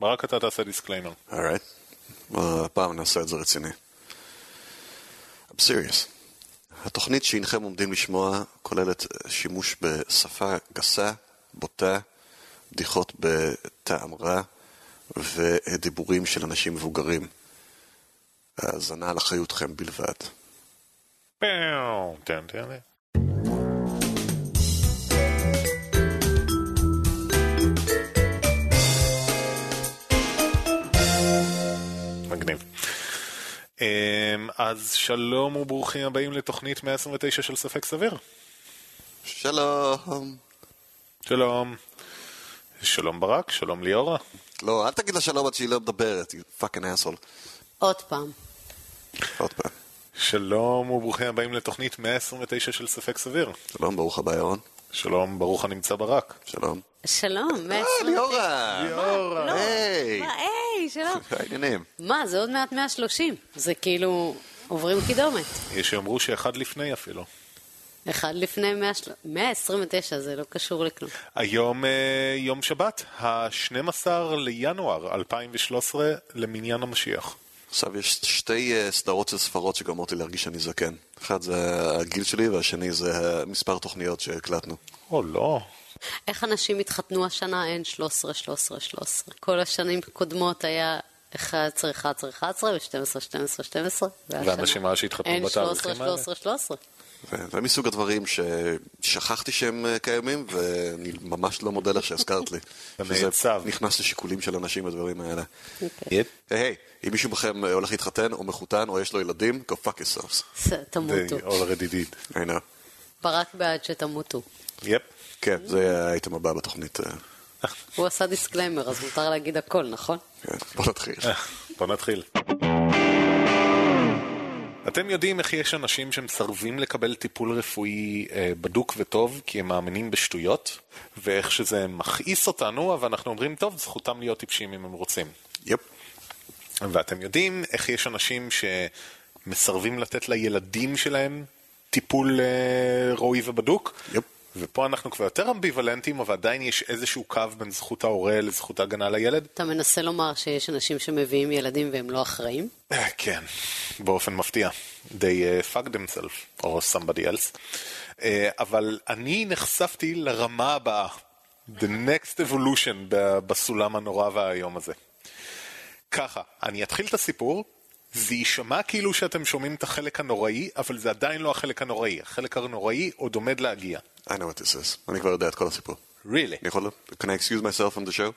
ברק, אתה תעשה disclaimer. alright. הפעם נעשה את זה רציני. I'm serious. התוכנית שהנכם עומדים לשמוע כוללת שימוש בשפה גסה, בוטה, בדיחות בטעם רע ודיבורים של אנשים מבוגרים. האזנה על אחריותכם בלבד. אז שלום וברוכים הבאים לתוכנית 129 של ספק סביר. שלום. שלום. שלום ברק, שלום ליאורה. לא, אל תגיד לה שלום עד שהיא לא מדברת, you fucking asshole. עוד פעם. עוד פעם. שלום וברוכים הבאים לתוכנית 129 של ספק סביר. שלום, ברוך הבא ירון. שלום, ברוך הנמצא ברק. שלום. שלום, אה, ליאורה! ליאורה. היי! מה, היי, שלום. העניינים. מה, זה עוד מעט 130. זה כאילו, עוברים קידומת. יש שיאמרו שאחד לפני אפילו. אחד לפני 129, זה לא קשור לכלום. היום אה, יום שבת, ה-12 לינואר 2013 למניין המשיח. עכשיו יש שתי אה, סדרות של ספרות שגורמות לי להרגיש שאני זקן. אחד זה הגיל שלי והשני זה מספר תוכניות שהקלטנו. או לא. איך אנשים התחתנו השנה? אין 13, 13, 13. כל השנים הקודמות היה 11, 11, 11 ו-12, 12, 12. ואנשים ממש התחתנו אין 13, בתאריכים האלה. 13, 13. ו- זה מסוג הדברים ששכחתי שהם אה, קיימים ואני ממש לא מודה לך שהזכרת לי. שזה. נכנס לשיקולים של אנשים הדברים האלה. אוקיי. היי, היי, אם מישהו מכם אה, הולך להתחתן או מחותן או יש לו ילדים, go fuck yourselves. זה- תמותו. They already did. I know. ברק בעד שתמותו. yep. כן, זה האייטם הבא בתוכנית. אה, הוא עשה disclaimer, אז מותר להגיד הכל, נכון? כן, בוא נתחיל. אה, בוא נתחיל. אתם יודעים איך יש אנשים שמסרבים לקבל טיפול רפואי אה, בדוק וטוב כי הם מאמינים בשטויות, ואיך שזה מכעיס אותנו, אבל אנחנו אומרים, טוב, זכותם להיות טיפשים אם הם רוצים. yep. ואתם יודעים איך יש אנשים שמסרבים לתת לילדים שלהם טיפול אה, ראוי ובדוק? יפ. ופה אנחנו כבר יותר אמביוולנטים, אבל עדיין יש איזשהו קו בין זכות ההורה לזכות ההגנה לילד? אתה מנסה לומר שיש אנשים שמביאים ילדים והם לא אחראים? אה, כן, באופן מפתיע. They uh, fuck themselves, או somebody else. Uh, אבל אני נחשפתי לרמה הבאה, the next evolution בסולם הנורא והאיום הזה. ככה, אני אתחיל את הסיפור, זה יישמע כאילו שאתם שומעים את החלק הנוראי, אבל זה עדיין לא החלק הנוראי. החלק הנוראי עוד עומד להגיע. I know what this is. אני כבר יודע את כל הסיפור. really? אני יכול... Can I excuse myself from the show?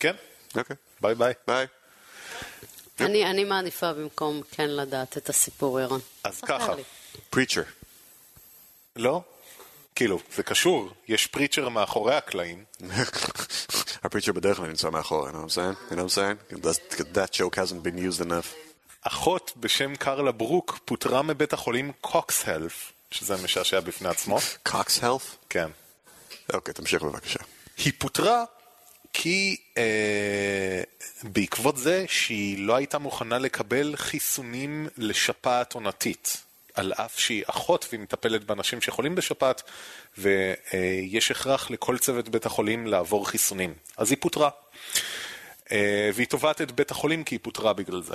כן, אוקיי. bye bye. bye. אני, אני מעדיפה במקום כן לדעת את הסיפור, ירון. אז ככה. פריצ'ר. לא? כאילו, זה קשור, יש פריצ'ר מאחורי הקלעים, הפריצ'ר בדרך כלל נמצא מאחור, you know what I'm saying? You know what I'm saying? That, that joke hasn't been used enough. אחות בשם קרלה ברוק פוטרה מבית החולים קוקס הלף, שזה משעשע בפני עצמו. Cox Health? כן. אוקיי, תמשיך בבקשה. היא פוטרה כי אה, בעקבות זה שהיא לא הייתה מוכנה לקבל חיסונים לשפעת עונתית. על אף שהיא אחות והיא מטפלת באנשים שחולים בשפעת, ויש הכרח לכל צוות בית החולים לעבור חיסונים. אז היא פוטרה. אה, והיא תובעת את בית החולים כי היא פוטרה בגלל זה.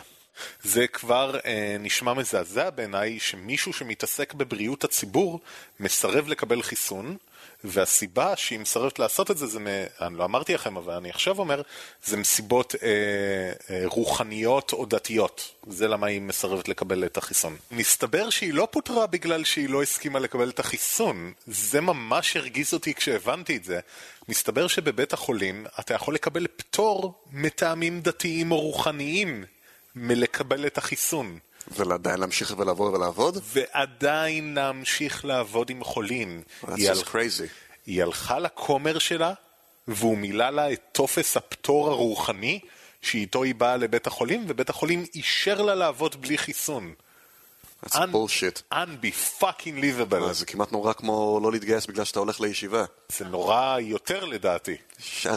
זה כבר אה, נשמע מזעזע בעיניי שמישהו שמתעסק בבריאות הציבור מסרב לקבל חיסון, והסיבה שהיא מסרבת לעשות את זה, זה מ... אני לא אמרתי לכם, אבל אני עכשיו אומר, זה מסיבות אה, אה, רוחניות או דתיות. זה למה היא מסרבת לקבל את החיסון. מסתבר שהיא לא פוטרה בגלל שהיא לא הסכימה לקבל את החיסון. זה ממש הרגיז אותי כשהבנתי את זה. מסתבר שבבית החולים אתה יכול לקבל פטור מטעמים דתיים או רוחניים מלקבל את החיסון. ועדיין להמשיך ולעבור ולעבוד? ועדיין להמשיך לעבוד עם חולים. That's היא, just crazy. היא הלכה לכומר שלה, והוא מילא לה את טופס הפטור הרוחני, שאיתו היא באה לבית החולים, ובית החולים אישר לה לעבוד בלי חיסון. That's bullshit. unbe-fucking livable. אה, זה כמעט נורא כמו לא להתגייס בגלל שאתה הולך לישיבה. זה נורא יותר לדעתי. ישר,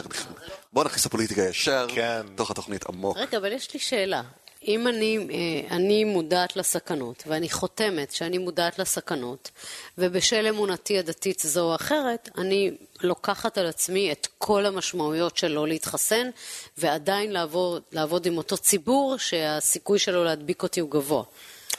בוא נכניס את הפוליטיקה ישר, כן. תוך התוכנית עמוק. רגע, אבל יש לי שאלה. אם אני, אה, אני מודעת לסכנות, ואני חותמת שאני מודעת לסכנות, ובשל אמונתי הדתית זו או אחרת, אני לוקחת על עצמי את כל המשמעויות של לא להתחסן, ועדיין לעבוד, לעבוד עם אותו ציבור שהסיכוי שלו להדביק אותי הוא גבוה.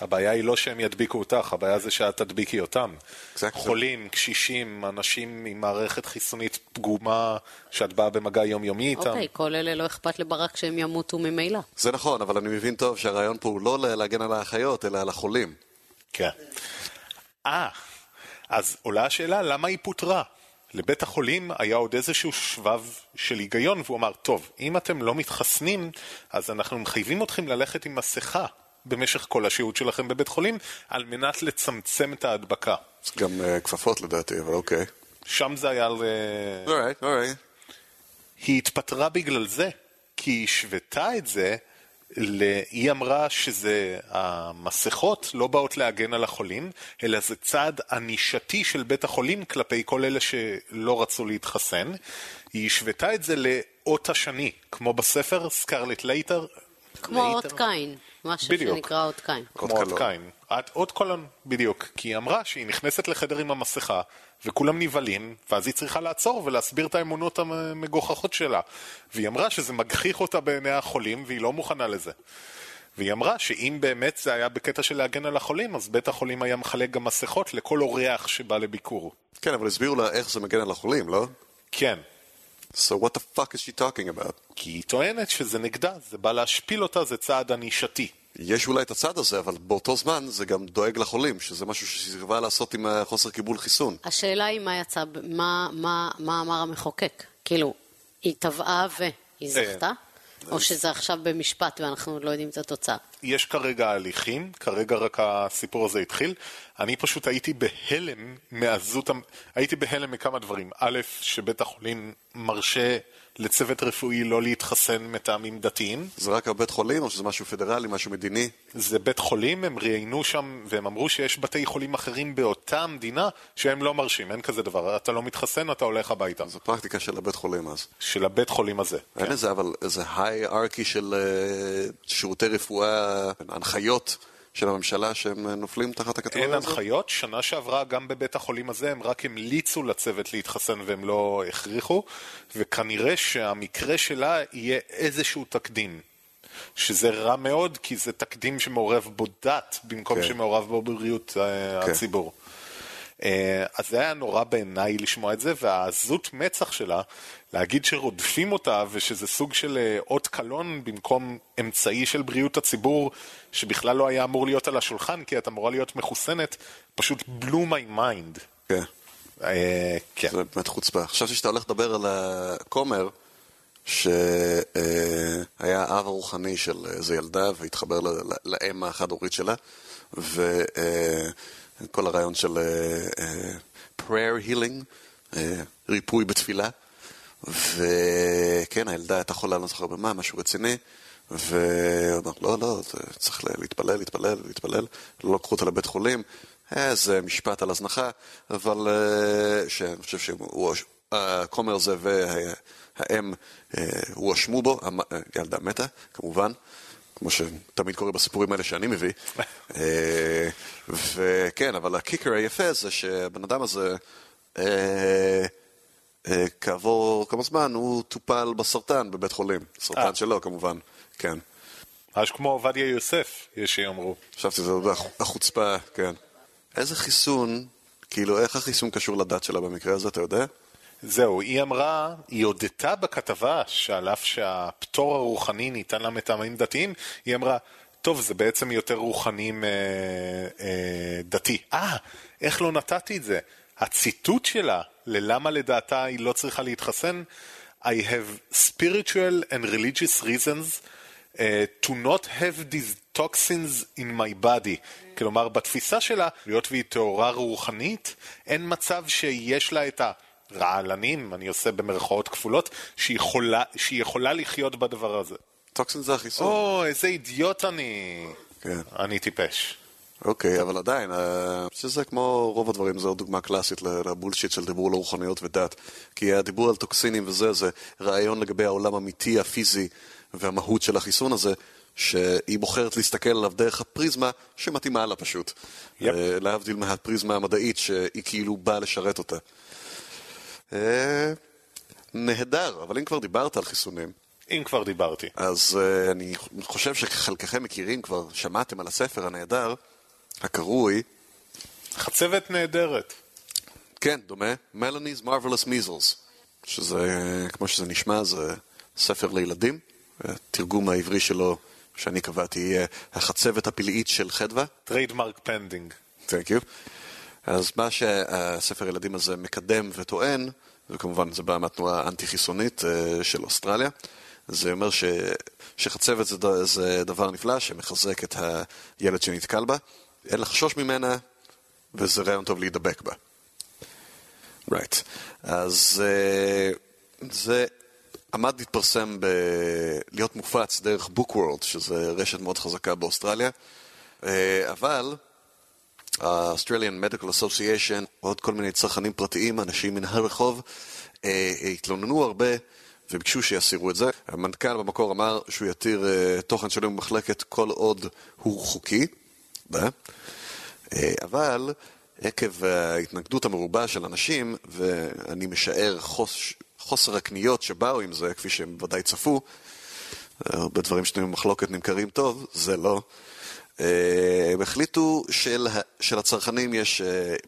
הבעיה היא לא שהם ידביקו אותך, הבעיה זה שאת תדביקי אותם. Exactly. חולים, קשישים, אנשים עם מערכת חיסונית פגומה, שאת באה במגע יומיומי איתם. אוקיי, כל אלה לא אכפת לברק שהם ימותו ממילא. זה נכון, אבל אני מבין טוב שהרעיון פה הוא לא להגן על האחיות, אלא על החולים. כן. אה, אז עולה השאלה למה היא פוטרה. לבית החולים היה עוד איזשהו שבב של היגיון, והוא אמר, טוב, אם אתם לא מתחסנים, אז אנחנו מחייבים אתכם ללכת עם מסכה במשך כל השהות שלכם בבית חולים, על מנת לצמצם את ההדבקה. זה גם uh, כפפות לדעתי, אבל אוקיי. שם זה היה... ל- אורייט, אורייט. היא התפטרה בגלל זה, כי היא השוותה את זה, ל... היא אמרה שזה, המסכות לא באות להגן על החולים, אלא זה צעד ענישתי של בית החולים כלפי כל אלה שלא רצו להתחסן. היא השוותה את זה לאות השני, כמו בספר Scarlet Letter. כמו. אות קין, משהו בדיוק. שנקרא אות קין. כמו אות. קין. את- אות קלון, בדיוק. כי היא אמרה שהיא נכנסת לחדר עם המסכה, וכולם נבהלים, ואז היא צריכה לעצור ולהסביר את האמונות המגוחכות שלה. והיא אמרה שזה מגחיך אותה בעיני החולים, והיא לא מוכנה לזה. והיא אמרה שאם באמת זה היה בקטע של להגן על החולים, אז בית החולים היה מחלק גם מסכות לכל אורח שבא לביקור. כן, אבל הסבירו לה איך זה מגן על החולים, לא? כן, So what the fuck is she talking about? כי היא טוענת שזה נגדה, זה בא להשפיל אותה, זה צעד ענישתי. יש אולי את הצד הזה, אבל באותו זמן זה גם דואג לחולים, שזה משהו שסירבה לעשות עם אה, חוסר קיבול חיסון. השאלה היא מה יצא, מה, מה, מה אמר המחוקק. כאילו, היא תבעה והיא זכתה? או שזה עכשיו במשפט ואנחנו עוד לא יודעים את התוצאה? יש כרגע הליכים, כרגע רק הסיפור הזה התחיל. אני פשוט הייתי בהלם מעזות, הייתי בהלם מכמה דברים. א', שבית החולים מרשה לצוות רפואי לא להתחסן מטעמים דתיים. זה רק הבית חולים, או שזה משהו פדרלי, משהו מדיני? זה בית חולים, הם ראיינו שם, והם אמרו שיש בתי חולים אחרים באותה המדינה שהם לא מרשים, אין כזה דבר. אתה לא מתחסן, אתה הולך הביתה. זו פרקטיקה של הבית חולים אז. של הבית חולים הזה. אין איזה, אבל איזה היי-ארקי של אה, שירותי רפואה, הנחיות של הממשלה שהם אה, נופלים תחת אין הקטגוריה הזאת? הנחיות, שנה שעברה גם בבית החולים הזה הם רק המליצו לצוות להתחסן והם לא הכריחו, וכנראה שהמקרה שלה יהיה איזשהו תקדים. שזה רע מאוד, כי זה תקדים שמעורב בו דת, במקום כן. שמעורב בו בריאות אה, כן. הציבור. הציבור. אה, אז זה היה נורא בעיניי לשמוע את זה, והעזות מצח שלה, להגיד שרודפים אותה ושזה סוג של אה, אות קלון במקום אמצעי של בריאות הציבור, שבכלל לא היה אמור להיות על השולחן, כי את אמורה להיות מחוסנת, פשוט blew my mind. כן, אה, כן. זה באמת חוצפה. חשבתי שאתה הולך לדבר על הכומר, שהיה האב הרוחני של איזה ילדה והתחבר לאם החד-הורית שלה, וכל הרעיון של אה, אה, prayer healing, אה, ריפוי בתפילה, וכן, הילדה הייתה חולה, אני לא זוכר במה, משהו רציני, והוא אמר, לא, לא, צריך להתפלל, להתפלל, להתפלל, לא לקחו אותה לבית חולים, איזה משפט על הזנחה, אבל אה, שאני חושב שהוא, הכומר הזה והאם אה, הואשמו בו, המ- אה, מתה, כמובן. כמו שתמיד קורה בסיפורים האלה שאני מביא. וכן, אבל הקיקר היפה זה שהבן אדם הזה, כעבור כמה זמן הוא טופל בסרטן בבית חולים. סרטן אה. שלו כמובן, כן. ממש כמו עובדיה יוסף, יש שיאמרו. חשבתי שזה החוצפה, כן. איזה חיסון, כאילו איך החיסון קשור לדת שלה במקרה הזה, אתה יודע? זהו, היא אמרה, היא הודתה בכתבה שעל אף שהפטור הרוחני ניתן לה מטעמים דתיים, היא אמרה, טוב, זה בעצם יותר רוחני מדתי. אה, איך לא נתתי את זה? הציטוט שלה ללמה לדעתה היא לא צריכה להתחסן, I have spiritual and religious reasons uh, to not have these toxins in my body. כלומר, בתפיסה שלה, היות והיא טהורה רוחנית, אין מצב שיש לה את הרעלנים, אני עושה במרכאות כפולות, שהיא יכולה, שהיא יכולה לחיות בדבר הזה. טוקסין זה החיסון. או, איזה אידיוט אני. כן. אני טיפש. אוקיי, אבל עדיין, אה, שזה כמו רוב הדברים, זו דוגמה קלאסית לבולשיט של דיבור על רוחניות ודת. כי הדיבור על טוקסינים וזה, זה רעיון לגבי העולם האמיתי, הפיזי והמהות של החיסון הזה, שהיא בוחרת להסתכל עליו דרך הפריזמה שמתאימה לה פשוט. Yep. אה, להבדיל מהפריזמה המדעית שהיא כאילו באה לשרת אותה. אה, נהדר, אבל אם כבר דיברת על חיסונים, אם כבר דיברתי. אז uh, אני חושב שחלקכם מכירים כבר, שמעתם על הספר הנהדר, הקרוי, חצבת נהדרת. כן, דומה, Melanie's Marvelous Measles, שזה, כמו שזה נשמע, זה ספר לילדים. התרגום העברי שלו, שאני קבעתי, יהיה החצבת הפלאית של חדווה. trademark pending. Thank you. אז מה שהספר ילדים הזה מקדם וטוען, וכמובן זה בא מהתנועה האנטי-חיסונית uh, של אוסטרליה, זה אומר ש... שחצבת זה. זה דבר נפלא שמחזק את הילד שנתקל בה, אין לחשוש ממנה, וזה רעיון טוב להידבק בה. Right. אז uh, זה עמד להתפרסם ב... להיות מופץ דרך בוקוורלד, שזה רשת מאוד חזקה באוסטרליה, uh, אבל ה-Australian Medical Association ועוד כל מיני צרכנים פרטיים, אנשים מן הרחוב, אה, התלוננו הרבה וביקשו שיסירו את זה. המנכ"ל במקור אמר שהוא יתיר אה, תוכן שלו במחלקת כל עוד הוא חוקי, אה? אבל עקב ההתנגדות המרובה של אנשים, ואני משער חוס, חוסר הקניות שבאו עם זה, כפי שהם ודאי צפו, הרבה דברים שנויים במחלוקת נמכרים טוב, זה לא. הם החליטו של, של הצרכנים יש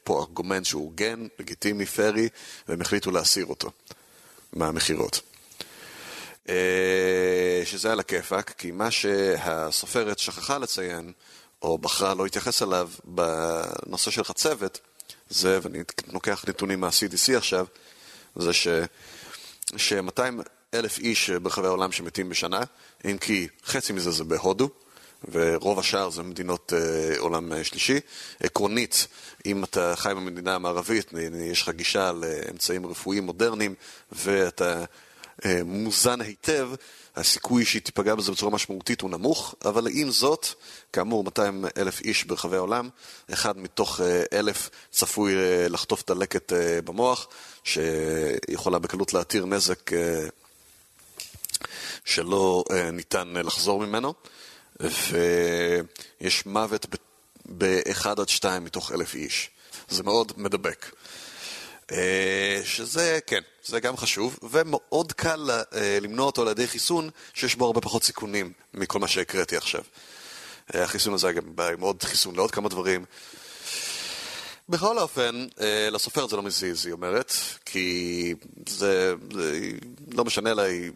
פה ארגומנט שהוא הוגן, לגיטימי, פרי, והם החליטו להסיר אותו מהמכירות. שזה על הכיפאק, כי מה שהסופרת שכחה לציין, או בחרה לא להתייחס אליו בנושא של חצבת, זה, ואני לוקח נתונים מה-CDC עכשיו, זה ש, ש-200 אלף איש ברחבי העולם שמתים בשנה, אם כי חצי מזה זה בהודו, ורוב השאר זה מדינות אה, עולם אה, שלישי. עקרונית, אם אתה חי במדינה המערבית, יש לך גישה לאמצעים רפואיים מודרניים, ואתה אה, מוזן היטב, הסיכוי שהיא תיפגע בזה בצורה משמעותית הוא נמוך, אבל עם זאת, כאמור 200 אלף איש ברחבי העולם, אחד מתוך אה, אלף צפוי אה, לחטוף דלקת אה, במוח, שיכולה בקלות להתיר נזק שלא ניתן לחזור ממנו. ויש מוות באחד עד שתיים מתוך אלף איש. זה מאוד מדבק. שזה, כן, זה גם חשוב, ומאוד קל למנוע אותו על ידי חיסון שיש בו הרבה פחות סיכונים מכל מה שהקראתי עכשיו. החיסון הזה גם בא עם עוד חיסון לעוד כמה דברים. בכל אופן, לסופרת זה לא מזיז, היא אומרת, כי זה, זה לא משנה לה, היא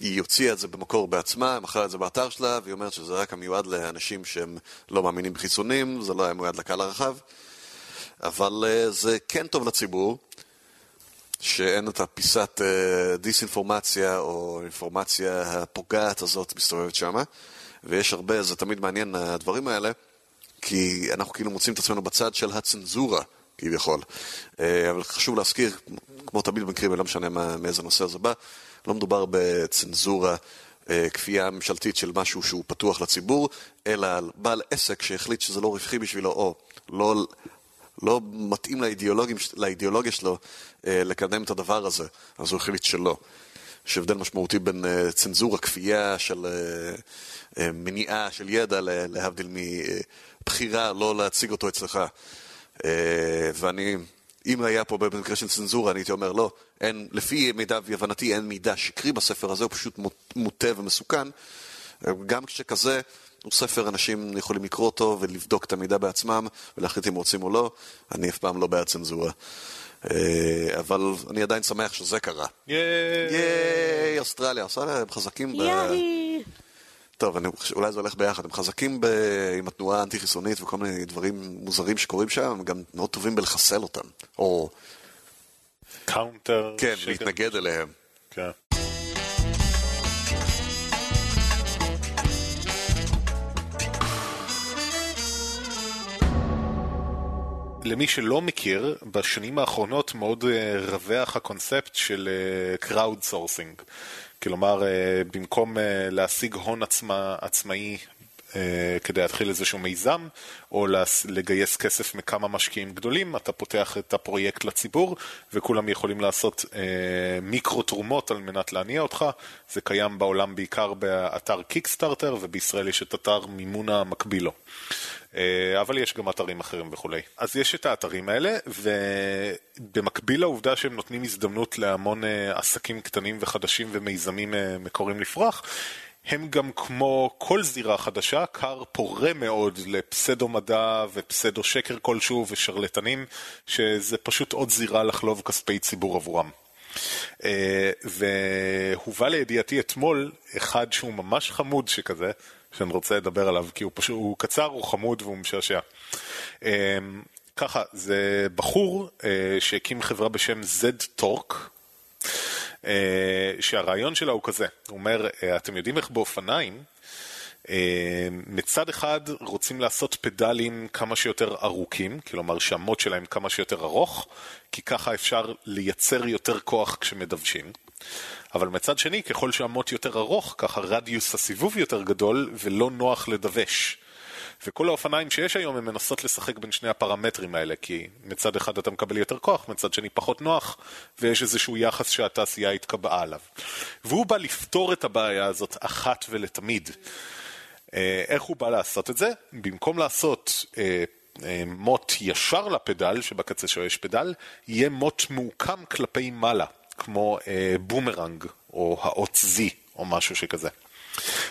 היא הוציאה את זה במקור בעצמה, מכרה את זה באתר שלה, והיא אומרת שזה רק המיועד לאנשים שהם לא מאמינים בחיסונים, זה לא היה מיועד לקהל הרחב. אבל uh, זה כן טוב לציבור, שאין את הפיסת uh, דיסאינפורמציה או אינפורמציה הפוגעת הזאת מסתובבת שמה, ויש הרבה, זה תמיד מעניין הדברים האלה, כי אנחנו כאילו מוצאים את עצמנו בצד של הצנזורה, כביכול. Uh, אבל חשוב להזכיר, כמו תמיד במקרים, לא משנה מה, מאיזה נושא זה בא, לא מדובר בצנזורה, כפייה ממשלתית של משהו שהוא פתוח לציבור, אלא על בעל עסק שהחליט שזה לא רווחי בשבילו, או לא, לא מתאים לאידיאולוגיה שלו לקדם את הדבר הזה, אז הוא החליט שלא. יש הבדל משמעותי בין צנזורה, כפייה של מניעה של ידע, להבדיל מבחירה לא להציג אותו אצלך. ואני אם היה פה במקרה של צנזורה, אני הייתי אומר לא, אין, לפי מידע והבנתי אין מידע שקרי בספר הזה, הוא פשוט מוטה ומסוכן. גם כשכזה, הוא ספר, אנשים יכולים לקרוא אותו ולבדוק את המידע בעצמם ולהחליט אם רוצים או לא. אני אף פעם לא בעד צנזורה. אבל אני עדיין שמח שזה קרה. ייי! ייי, אוסטרליה. אוסטרליה הם חזקים ב... יאי! טוב, אני, אולי זה הולך ביחד, הם חזקים ב, עם התנועה האנטי-חיסונית וכל מיני דברים מוזרים שקורים שם, הם גם מאוד טובים בלחסל אותם, או... counter... כן, להתנגד אליהם. כן. למי שלא מכיר, בשנים האחרונות מאוד רווח הקונספט של crowdsourcing. כלומר, במקום להשיג הון עצמה, עצמאי אה, כדי להתחיל איזשהו מיזם, או לגייס כסף מכמה משקיעים גדולים, אתה פותח את הפרויקט לציבור, וכולם יכולים לעשות אה, מיקרו תרומות על מנת להניע אותך. זה קיים בעולם בעיקר באתר קיקסטארטר, ובישראל יש את אתר מימון המקביל לו. אה, אבל יש גם אתרים אחרים וכולי. אז יש את האתרים האלה, ובמקביל לעובדה שהם נותנים הזדמנות להמון אה, עסקים קטנים וחדשים ומיזמים אה, מקוריים לפרוח, הם גם כמו כל זירה חדשה, כר פורה מאוד לפסדו מדע ופסדו שקר כלשהו ושרלטנים, שזה פשוט עוד זירה לחלוב כספי ציבור עבורם. והובא לידיעתי אתמול אחד שהוא ממש חמוד שכזה, שאני רוצה לדבר עליו, כי הוא פשוט, הוא קצר, הוא חמוד והוא משעשע. אמ, ככה, זה בחור אה, שהקים חברה בשם Z-Torque, אה, שהרעיון שלה הוא כזה, הוא אומר, אה, אתם יודעים איך באופניים, מצד אחד רוצים לעשות פדלים כמה שיותר ארוכים, כלומר שהמוט שלהם כמה שיותר ארוך, כי ככה אפשר לייצר יותר כוח כשמדוושים. אבל מצד שני, ככל שהמוט יותר ארוך, ככה רדיוס הסיבוב יותר גדול ולא נוח לדווש. וכל האופניים שיש היום הן מנסות לשחק בין שני הפרמטרים האלה, כי מצד אחד אתה מקבל יותר כוח, מצד שני פחות נוח, ויש איזשהו יחס שהתעשייה התקבעה עליו. והוא בא לפתור את הבעיה הזאת אחת ולתמיד. אה, איך הוא בא לעשות את זה? במקום לעשות אה, אה, מוט ישר לפדל, שבקצה שלו יש פדל, יהיה מוט מעוקם כלפי מעלה. כמו אה, בומרנג, או האות Z, או משהו שכזה.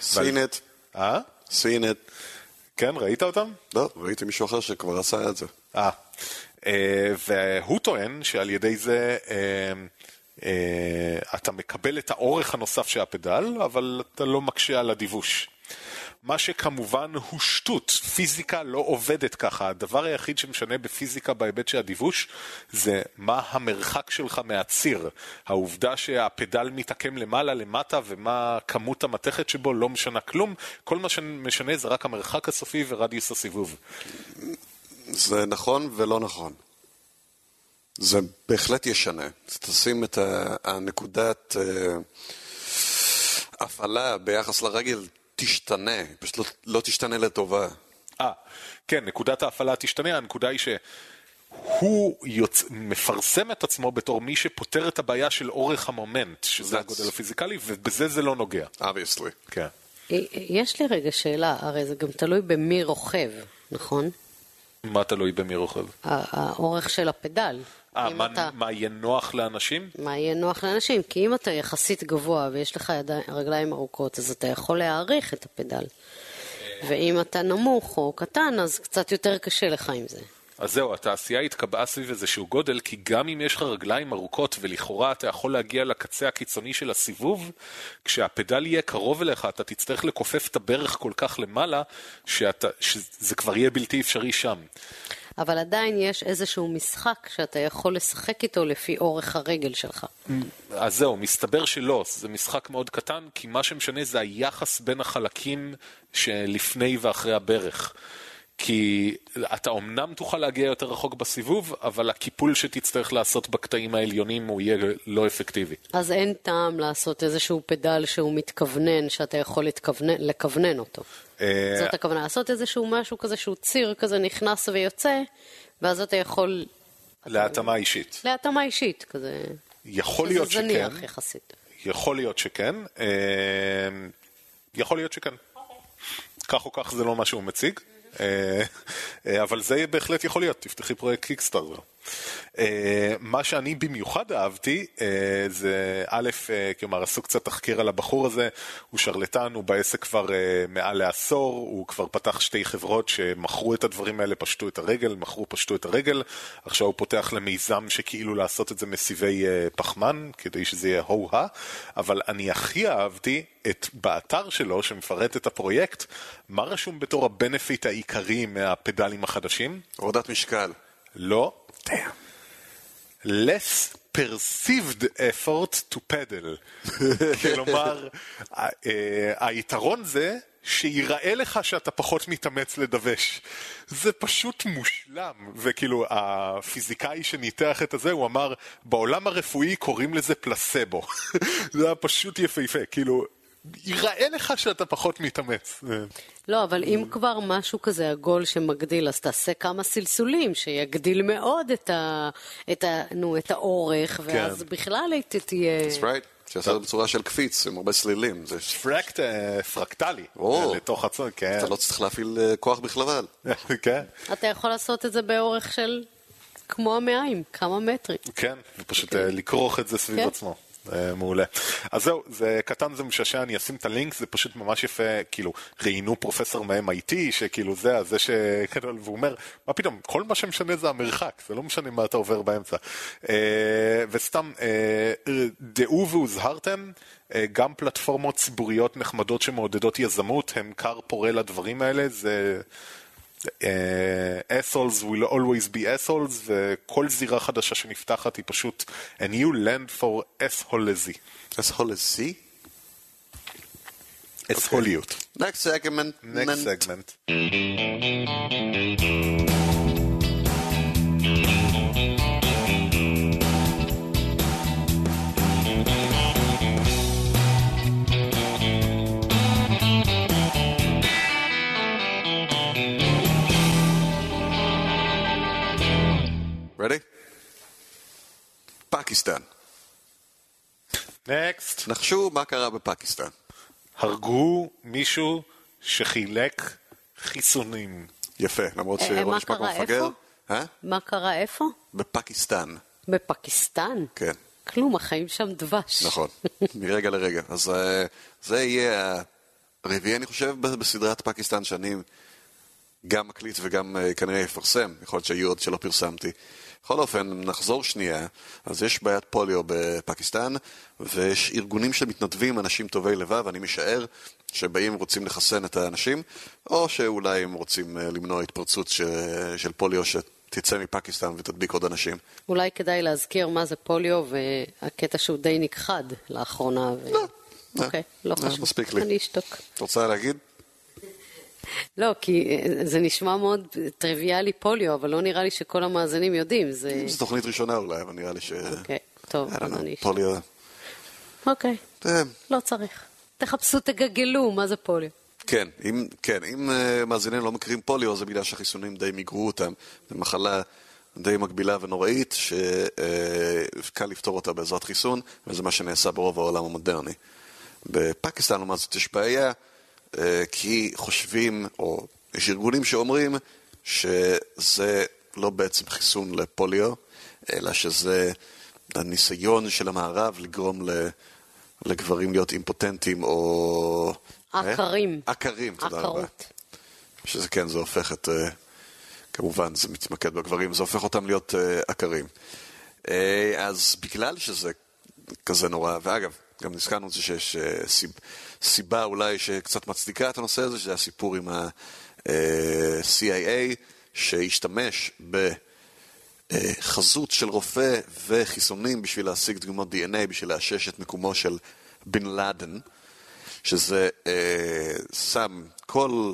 seen it. אה? seen it. כן, ראית אותם? לא, ראיתי מישהו אחר שכבר עשה את זה. אה. אה והוא טוען שעל ידי זה אה, אה, אתה מקבל את האורך הנוסף של הפדל, אבל אתה לא מקשה על הדיווש. מה שכמובן הוא שטות, פיזיקה לא עובדת ככה. הדבר היחיד שמשנה בפיזיקה בהיבט של הדיווש זה מה המרחק שלך מהציר. העובדה שהפדל מתעקם למעלה, למטה, ומה כמות המתכת שבו לא משנה כלום. כל מה שמשנה זה רק המרחק הסופי ורדיוס הסיבוב. זה נכון ולא נכון. זה בהחלט ישנה. תשים את הנקודת אה, הפעלה ביחס לרגל תשתנה, פשוט לא, לא תשתנה לטובה. אה, כן, נקודת ההפעלה תשתנה, הנקודה היא שהוא יוצ... מפרסם את עצמו בתור מי שפותר את הבעיה של אורך המומנט, שזה That's... הגודל הפיזיקלי, ובזה זה לא נוגע. obviously. כן. אה, אה, יש לי רגע שאלה, הרי זה גם תלוי במי רוכב, נכון? מה תלוי במי רוכב? האורך של הפדל. אה, מה, אתה... מה יהיה נוח לאנשים? מה יהיה נוח לאנשים? כי אם אתה יחסית גבוה ויש לך ידי... רגליים ארוכות, אז אתה יכול להעריך את הפדל. ואם אתה נמוך או קטן, אז קצת יותר קשה לך עם זה. אז זהו, התעשייה התקבעה סביב איזשהו גודל, כי גם אם יש לך רגליים ארוכות ולכאורה אתה יכול להגיע לקצה הקיצוני של הסיבוב, כשהפדל יהיה קרוב אליך אתה תצטרך לכופף את הברך כל כך למעלה, שאתה, שזה כבר יהיה בלתי אפשרי שם. אבל עדיין יש איזשהו משחק שאתה יכול לשחק איתו לפי אורך הרגל שלך. אז זהו, מסתבר שלא, זה משחק מאוד קטן, כי מה שמשנה זה היחס בין החלקים שלפני ואחרי הברך. כי אתה אמנם תוכל להגיע יותר רחוק בסיבוב, אבל הקיפול שתצטרך לעשות בקטעים העליונים הוא יהיה לא אפקטיבי. אז אין טעם לעשות איזשהו פדל שהוא מתכוונן, שאתה יכול לתכוונן, לכוונן אותו. אה, זאת הכוונה, לעשות איזשהו משהו כזה שהוא ציר כזה נכנס ויוצא, ואז אתה יכול... להתאמה אישית. להתאמה אישית, כזה... יכול להיות שכן. זה זניח יחסית. יכול להיות שכן. אה, יכול להיות שכן. כך או כך זה לא מה שהוא מציג. אה, אה, אבל זה בהחלט יכול להיות, תפתחי פרויקט קיקסטארטר. אה, מה שאני במיוחד אהבתי זה א', כלומר עשו קצת תחקיר על הבחור הזה, הוא שרלטן, הוא בעסק כבר מעל לעשור, הוא כבר פתח שתי חברות שמכרו את הדברים האלה, פשטו את הרגל, מכרו, פשטו את הרגל, עכשיו הוא פותח למיזם שכאילו לעשות את זה מסיבי פחמן, כדי שזה יהיה הו-הא, אבל אני הכי אהבתי את, באתר שלו, שמפרט את הפרויקט, מה רשום בתור הבנפיט העיקרי מהפדלים החדשים? הורדת משקל. לא. less perceived effort to pedal. כלומר, אה, היתרון זה שיראה לך שאתה פחות מתאמץ לדווש. זה פשוט מושלם. וכאילו, הפיזיקאי שניתח את הזה, הוא אמר, בעולם הרפואי קוראים לזה פלסבו. זה היה פשוט יפהפה. כאילו, ייראה לך שאתה פחות מתאמץ. לא, אבל אם כבר משהו כזה עגול שמגדיל, אז תעשה כמה סלסולים, שיגדיל מאוד את, ה, את, ה, נו, את האורך, ואז כן. בכלל היא תהיה... That's right. שיעשה את זה בצורה של קפיץ, עם הרבה סלילים. זה פרקט, אה, פרקטלי. או. אה, לתוך הצאן, כן. אתה לא צריך להפעיל אה, כוח בכלל. כן. אתה יכול לעשות את זה באורך של כמו המעיים, כמה מטרים. כן, ופשוט אה, לכרוך את זה סביב כן. עצמו. אה, מעולה. אז זהו, זה קטן, זה משעשע, אני אשים את הלינק, זה פשוט ממש יפה, כאילו, ראיינו פרופסור מה-MIT, שכאילו זה, זה ש... והוא אומר, מה פתאום, כל מה שמשנה זה המרחק, זה לא משנה מה אתה עובר באמצע. אה, וסתם, אה, דעו והוזהרתם, גם פלטפורמות ציבוריות נחמדות שמעודדות יזמות, הם כר פורה לדברים האלה, זה... אה, assholes will always be assholes, וכל זירה חדשה שנפתחת היא פשוט a new land for assholezy. אסהולזי? אסהוליות. Next segment. next segment. פקיסטן. next. נחשו מה קרה בפקיסטן. הרגו מישהו שחילק חיסונים. יפה, למרות אה, שהוא מה נשמע כמו קרה, מפגר. אה? מה קרה איפה? בפקיסטן. בפקיסטן? כן, כלום, החיים שם דבש. נכון. מרגע לרגע. אז אה, זה יהיה הרביעי, אני חושב, בסדרת פקיסטן שאני גם מקליט וגם אה, כנראה אפרסם. יכול להיות שהיו עוד שלא פרסמתי. בכל אופן, נחזור שנייה. אז יש בעיית פוליו בפקיסטן, ויש ארגונים שמתנדבים, אנשים טובי לבב, אני משער, שבאים ורוצים לחסן את האנשים, או שאולי הם רוצים אה, למנוע התפרצות ש... של פוליו שתצא מפקיסטן ותדביק עוד אנשים. אולי כדאי להזכיר מה זה פוליו והקטע שהוא די נכחד לאחרונה. ו... לא. אוקיי, לא אה, חשוב. מספיק לי. אני אשתוק. את רוצה להגיד? לא, כי אה, זה נשמע מאוד טריוויאלי פוליו, אבל לא נראה לי שכל המאזינים יודעים. זה... זו תוכנית ראשונה אולי, אבל נראה לי ש... אוקיי, טוב, I don't אז אני. פוליו... אוקיי, אה, לא צריך. תחפשו, תגגלו, מה זה פוליו. כן, אם, כן, אם uh, מאזינים לא מכירים פוליו, זה בגלל שהחיסונים די מיגרו אותם. זו מחלה די מקבילה ונוראית, שקל לפתור אותה בעזרת חיסון, וזה מה שנעשה ברוב העולם המודרני. בפקיסטן, לעומת זאת, יש בעיה, uh, כי חושבים, או יש ארגונים שאומרים, שזה לא בעצם חיסון לפוליו, אלא שזה הניסיון של המערב לגרום. לגברים להיות אימפוטנטים או... עקרים. אה? עקרים, תודה רבה. עקרות. שזה כן, זה הופך את... אה, כמובן, זה מתמקד בגברים, זה הופך אותם להיות אה, עקרים. אה, אז בגלל שזה כזה נורא, ואגב, גם נזכרנו את זה שיש אה, סיב, סיבה אולי שקצת מצדיקה את הנושא הזה, שזה הסיפור עם ה-CIA, שהשתמש בחזות של רופא וחיסונים בשביל להשיג דגימות DNA, בשביל לאשש את מקומו של בן לאדן. שזה אה, שם כל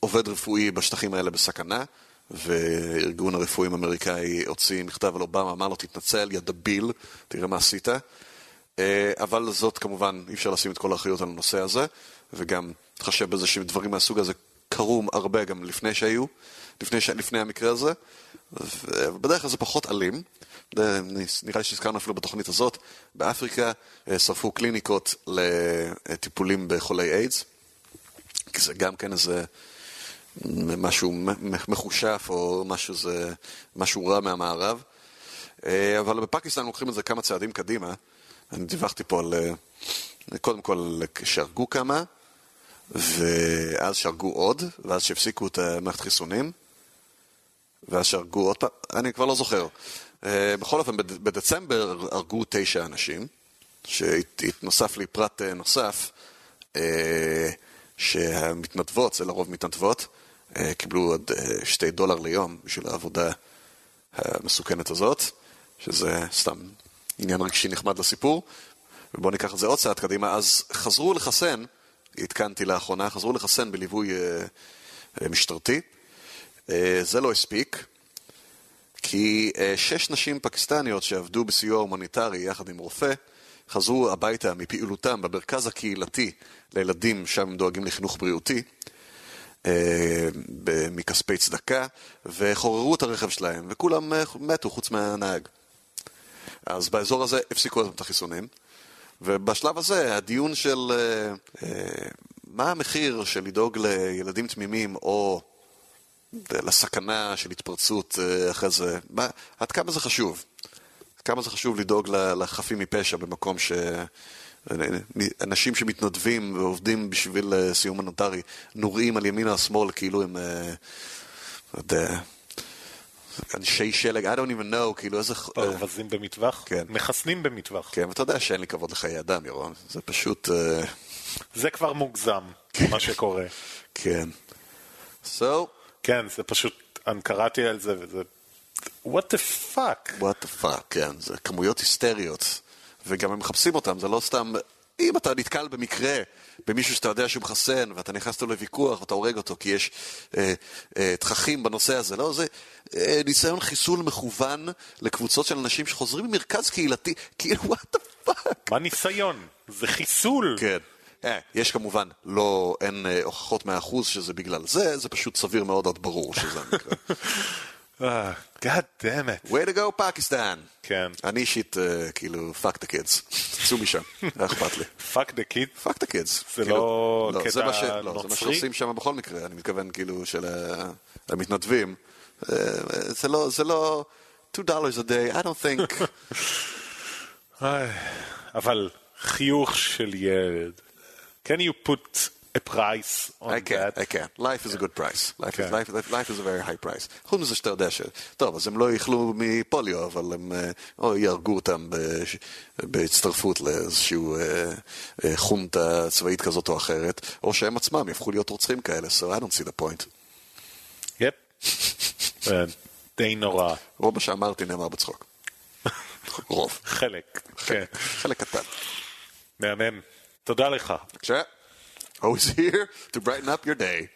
עובד רפואי בשטחים האלה בסכנה, וארגון הרפואיים האמריקאי הוציא מכתב על אובמה, אמר לו תתנצל, יא דביל, תראה מה עשית. אה, אבל זאת כמובן, אי אפשר לשים את כל האחריות על הנושא הזה, וגם להתחשב בזה שדברים מהסוג הזה קרו הרבה גם לפני שהיו, לפני, ש... לפני המקרה הזה, ובדרך כלל זה פחות אלים. זה- נראה לי שהזכרנו אפילו בתוכנית הזאת, באפריקה אה, שרפו קליניקות לטיפולים בחולי איידס, כי זה גם כן איזה משהו מחושף או משהו, זה, משהו רע מהמערב. אה, אבל בפקיסטן לוקחים את זה כמה צעדים קדימה. אני דיווחתי פה על, אה, קודם כל, שהרגו כמה, ואז שהרגו עוד, ואז שהפסיקו את המערכת חיסונים, ואז שהרגו עוד פעם, אני כבר לא זוכר. אה, בכל אופן, בד- בדצמבר הרגו תשע אנשים, שהתנוסף לי פרט אה, נוסף, אה, שהמתנדבות, זה לרוב מתנדבות, אה, קיבלו אה, שתי דולר ליום בשביל העבודה המסוכנת הזאת, שזה סתם עניין רגשי נחמד לסיפור. ובואו ניקח את זה עוד צעד קדימה. אז חזרו לחסן, עדכנתי לאחרונה, חזרו לחסן בליווי אה, אה, משטרתי. אה, זה לא הספיק, כי אה, שש נשים פקיסטניות שעבדו בסיוע הומניטרי יחד עם רופא, חזרו הביתה מפעילותם במרכז הקהילתי לילדים, שם הם דואגים לחינוך בריאותי, אה, מכספי צדקה, וחוררו את הרכב שלהם, וכולם אה, מתו חוץ מהנהג. אז באזור הזה הפסיקו את החיסונים, ובשלב הזה הדיון של אה, מה המחיר של לדאוג לילדים תמימים או לסכנה של התפרצות אחרי זה, מה, עד כמה זה חשוב? כמה זה חשוב לדאוג לחפים מפשע במקום ש... אנשים שמתנדבים ועובדים בשביל אה, סיום מונטרי נוראים על ימין או השמאל כאילו הם, אה, לא יודע, אנשי שלג, I don't even know, כאילו איזה... פרווזים במטווח? כן. מחסנים במטווח. כן, ואתה יודע שאין לי כבוד לחיי אדם, ירון. זה פשוט... אה, זה כבר מוגזם, מה שקורה. כן. So... כן, זה פשוט, אני קראתי על זה וזה... what the fuck? what the fuck, כן. זה כמויות היסטריות. וגם הם מחפשים אותם, זה לא סתם... אם אתה נתקל במקרה במישהו שאתה יודע שהוא מחסן, ואתה נכנס לו לוויכוח ואתה הורג אותו כי יש אה, אה, תככים בנושא הזה, לא, זה אה, ניסיון חיסול מכוון לקבוצות של אנשים שחוזרים ממרכז קהילתי, כאילו, what the fuck? מה ניסיון? זה חיסול. כן. אה, יש כמובן, לא, אין אה, הוכחות מאה אחוז שזה בגלל זה, זה פשוט סביר מאוד עד ברור שזה המקרה. Uh, God damn it. way to go פקיסטן. כן. אני אישית, uh, כאילו, fuck the kids. צאו משם, לא אכפת לי. fuck the kids? fuck the kids. זה כאילו, לא, לא קטע זה ש... נוצרי? לא, זה מה שעושים שם בכל מקרה, אני מתכוון, כאילו, של המתנדבים. זה לא, זה לא, 2 dollars a day, I don't think. אבל חיוך של ילד. Can you put a price on I can, that. I can. Life is a good price. Life, כן. is, life, life, life is a very high price. חוץ מזה שאתה יודע ש... טוב, אז הם לא יאכלו מפוליו, אבל הם או יהרגו אותם בש... בהצטרפות לאיזושהי אה, אה, חונטה צבאית כזאת או אחרת, או שהם עצמם יהפכו להיות רוצחים כאלה, so I don't see the point. יפ. אה, די נורא. רוב מה שאמרתי נאמר בצחוק. רוב. חלק. כן. חלק קטן. מהמם. תודה לך. בבקשה. Always here to brighten up your day.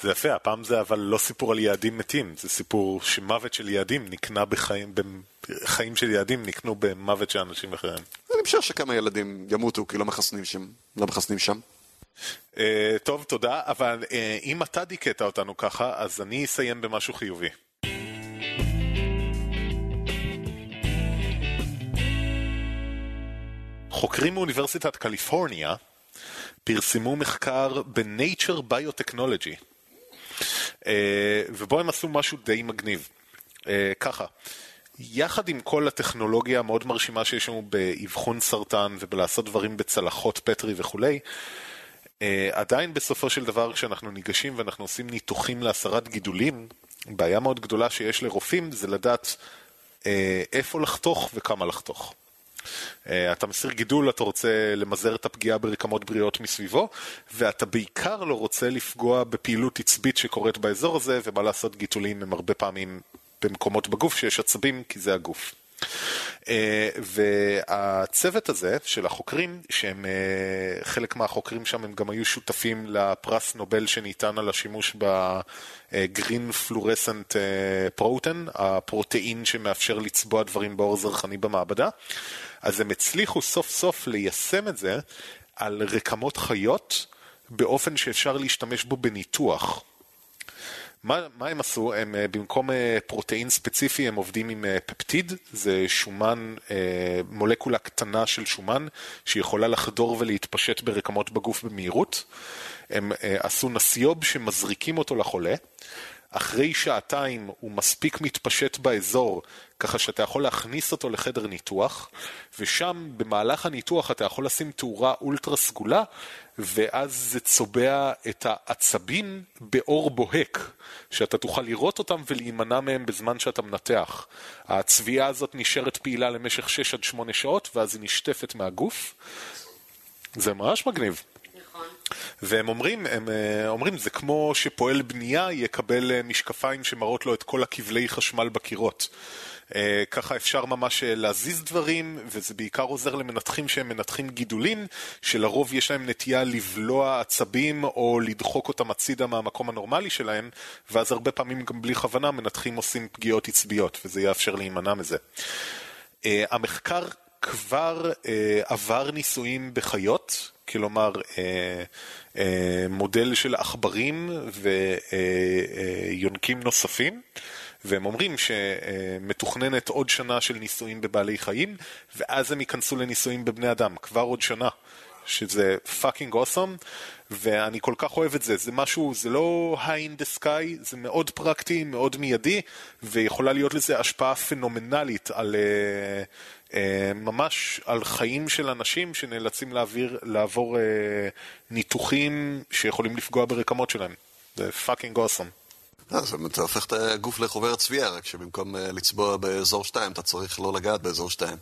זה יפה, הפעם זה אבל לא סיפור על יעדים מתים, זה סיפור שמוות של יעדים נקנה בחיים, בחיים של יעדים נקנו במוות של אנשים אחרים. אני משער שכמה ילדים ימותו כי לא מחסנים שם. לא מחסנים שם. Uh, טוב, תודה, אבל uh, אם אתה דיכאת אותנו ככה, אז אני אסיים במשהו חיובי. חוקרים מאוניברסיטת קליפורניה פרסמו מחקר ב-Nature Biotechnology, uh, ובו הם עשו משהו די מגניב. Uh, ככה, יחד עם כל הטכנולוגיה המאוד מרשימה שיש לנו באבחון סרטן ובלעשות דברים בצלחות פטרי וכולי, uh, עדיין בסופו של דבר כשאנחנו ניגשים ואנחנו עושים ניתוחים להסרת גידולים, בעיה מאוד גדולה שיש לרופאים זה לדעת איפה לחתוך וכמה לחתוך. Uh, אתה מסיר גידול, אתה רוצה למזער את הפגיעה ברקמות בריאות מסביבו, ואתה בעיקר לא רוצה לפגוע בפעילות עצבית שקורית באזור הזה, ומה לעשות, גידולים הם הרבה פעמים במקומות בגוף שיש עצבים, כי זה הגוף. Uh, והצוות הזה של החוקרים, שהם uh, חלק מהחוקרים שם הם גם היו שותפים לפרס נובל שניתן על השימוש בגרין פלורסנט פרוטן, הפרוטאין שמאפשר לצבוע דברים באור זרחני במעבדה. אז הם הצליחו סוף סוף ליישם את זה על רקמות חיות באופן שאפשר להשתמש בו בניתוח. מה, מה הם עשו? הם במקום פרוטאין ספציפי הם עובדים עם פפטיד, זה שומן, מולקולה קטנה של שומן שיכולה לחדור ולהתפשט ברקמות בגוף במהירות. הם עשו נסיוב שמזריקים אותו לחולה. אחרי שעתיים הוא מספיק מתפשט באזור, ככה שאתה יכול להכניס אותו לחדר ניתוח, ושם במהלך הניתוח אתה יכול לשים תאורה אולטרה סגולה, ואז זה צובע את העצבים באור בוהק, שאתה תוכל לראות אותם ולהימנע מהם בזמן שאתה מנתח. הצביעה הזאת נשארת פעילה למשך 6 עד 8 שעות, ואז היא נשטפת מהגוף. זה ממש מגניב. והם אומרים, הם אומרים, זה כמו שפועל בנייה יקבל משקפיים שמראות לו את כל הכבלי חשמל בקירות. ככה אפשר ממש להזיז דברים, וזה בעיקר עוזר למנתחים שהם מנתחים גידולים, שלרוב יש להם נטייה לבלוע עצבים או לדחוק אותם הצידה מהמקום הנורמלי שלהם, ואז הרבה פעמים גם בלי כוונה מנתחים עושים פגיעות עצביות, וזה יאפשר להימנע מזה. המחקר כבר אה, עבר ניסויים בחיות, כלומר אה, אה, מודל של עכברים ויונקים נוספים. והם אומרים שמתוכננת עוד שנה של ניסויים בבעלי חיים, ואז הם ייכנסו לניסויים בבני אדם, כבר עוד שנה. שזה fucking awesome, ואני כל כך אוהב את זה. זה משהו, זה לא pie in the sky, זה מאוד פרקטי, מאוד מיידי, ויכולה להיות לזה השפעה פנומנלית על... uh, ממש על חיים של אנשים שנאלצים להעביר, לעבור uh, ניתוחים שיכולים לפגוע ברקמות שלהם. זה פאקינג אוסום. אתה הופך את הגוף לחוברת צביעה, רק שבמקום לצבוע באזור 2, אתה צריך לא לגעת באזור 2.